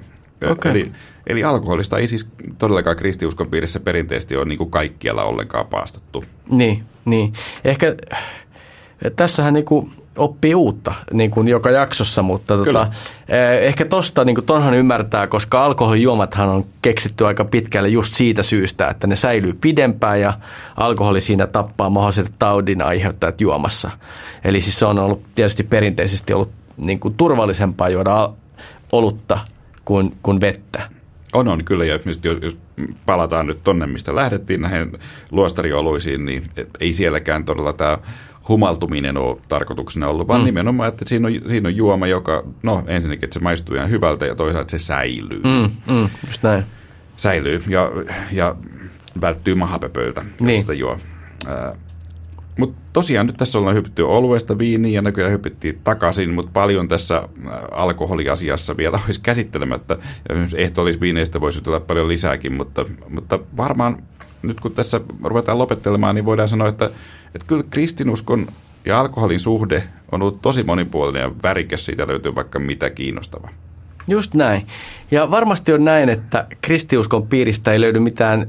S2: Okay. Eli, eli alkoholista ei siis todellakaan kristiuskon piirissä perinteisesti ole niin kuin kaikkialla ollenkaan paastottu.
S1: Niin, niin. Ehkä tässähän niin kuin oppii uutta niin kuin joka jaksossa, mutta tota, ehkä tosta niin kuin tonhan ymmärtää, koska alkoholijuomathan on keksitty aika pitkälle just siitä syystä, että ne säilyy pidempään ja alkoholi siinä tappaa mahdolliset taudin aiheuttajat juomassa. Eli siis se on ollut tietysti perinteisesti ollut niin kuin turvallisempaa juoda olutta kuin, kuin vettä.
S2: On, on kyllä. Ja jos palataan nyt tonne, mistä lähdettiin näihin luostarioluisiin, niin ei sielläkään todella tämä humaltuminen ole tarkoituksena ollut, vaan mm. nimenomaan, että siinä on, siinä on juoma, joka, no ensinnäkin, että se maistuu ihan hyvältä ja toisaalta se säilyy.
S1: Mm, mm, just näin.
S2: Säilyy ja, ja välttyy mahapöpöiltä, jos niin. sitä juo. Mutta tosiaan nyt tässä ollaan hypitty oluesta viiniin ja näköjään hypittiin takaisin, mutta paljon tässä äh, alkoholiasiassa vielä olisi käsittelemättä. Ehtoollisviineistä voisi olla paljon lisääkin, mutta, mutta varmaan nyt kun tässä ruvetaan lopettelemaan, niin voidaan sanoa, että, että kyllä kristinuskon ja alkoholin suhde on ollut tosi monipuolinen ja värikäs. Siitä löytyy vaikka mitä kiinnostavaa.
S1: Just näin. Ja varmasti on näin, että kristiuskon piiristä ei löydy mitään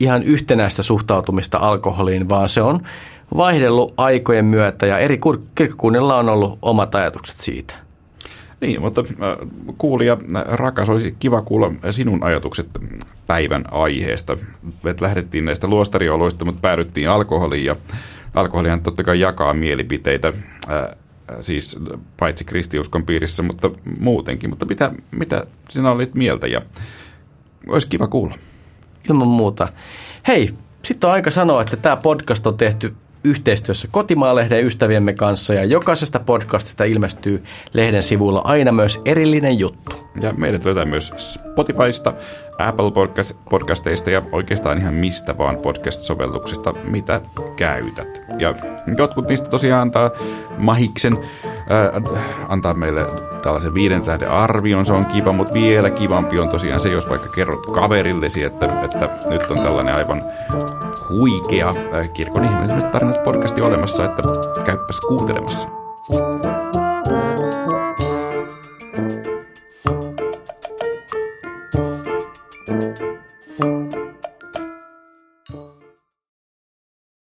S1: ihan yhtenäistä suhtautumista alkoholiin, vaan se on vaihdellut aikojen myötä ja eri kirkkokunnilla on ollut omat ajatukset siitä.
S2: Niin, mutta äh, kuulija äh, rakas, olisi kiva kuulla sinun ajatukset päivän aiheesta. Me lähdettiin näistä luostarioloista, mutta päädyttiin alkoholiin ja alkoholihan totta kai jakaa mielipiteitä, äh, siis paitsi kristiuskon piirissä, mutta muutenkin. Mutta mitä, mitä sinä olit mieltä ja olisi kiva kuulla.
S1: ilman muuta. Hei, sitten on aika sanoa, että tämä podcast on tehty yhteistyössä Kotimaalehden ystäviemme kanssa ja jokaisesta podcastista ilmestyy lehden sivuilla aina myös erillinen juttu.
S2: Ja meidät löytää myös Spotifysta, Apple podcasteista ja oikeastaan ihan mistä vaan podcast-sovelluksesta, mitä käytät. Ja jotkut niistä tosiaan antaa mahiksen, äh, antaa meille tällaisen viiden tähden arvion, se on kiva, mutta vielä kivampi on tosiaan se, jos vaikka kerrot kaverillesi, että, että nyt on tällainen aivan huikea äh, kirkon ihmeelliset tarinat podcasti olemassa, että käyppäs kuuntelemassa.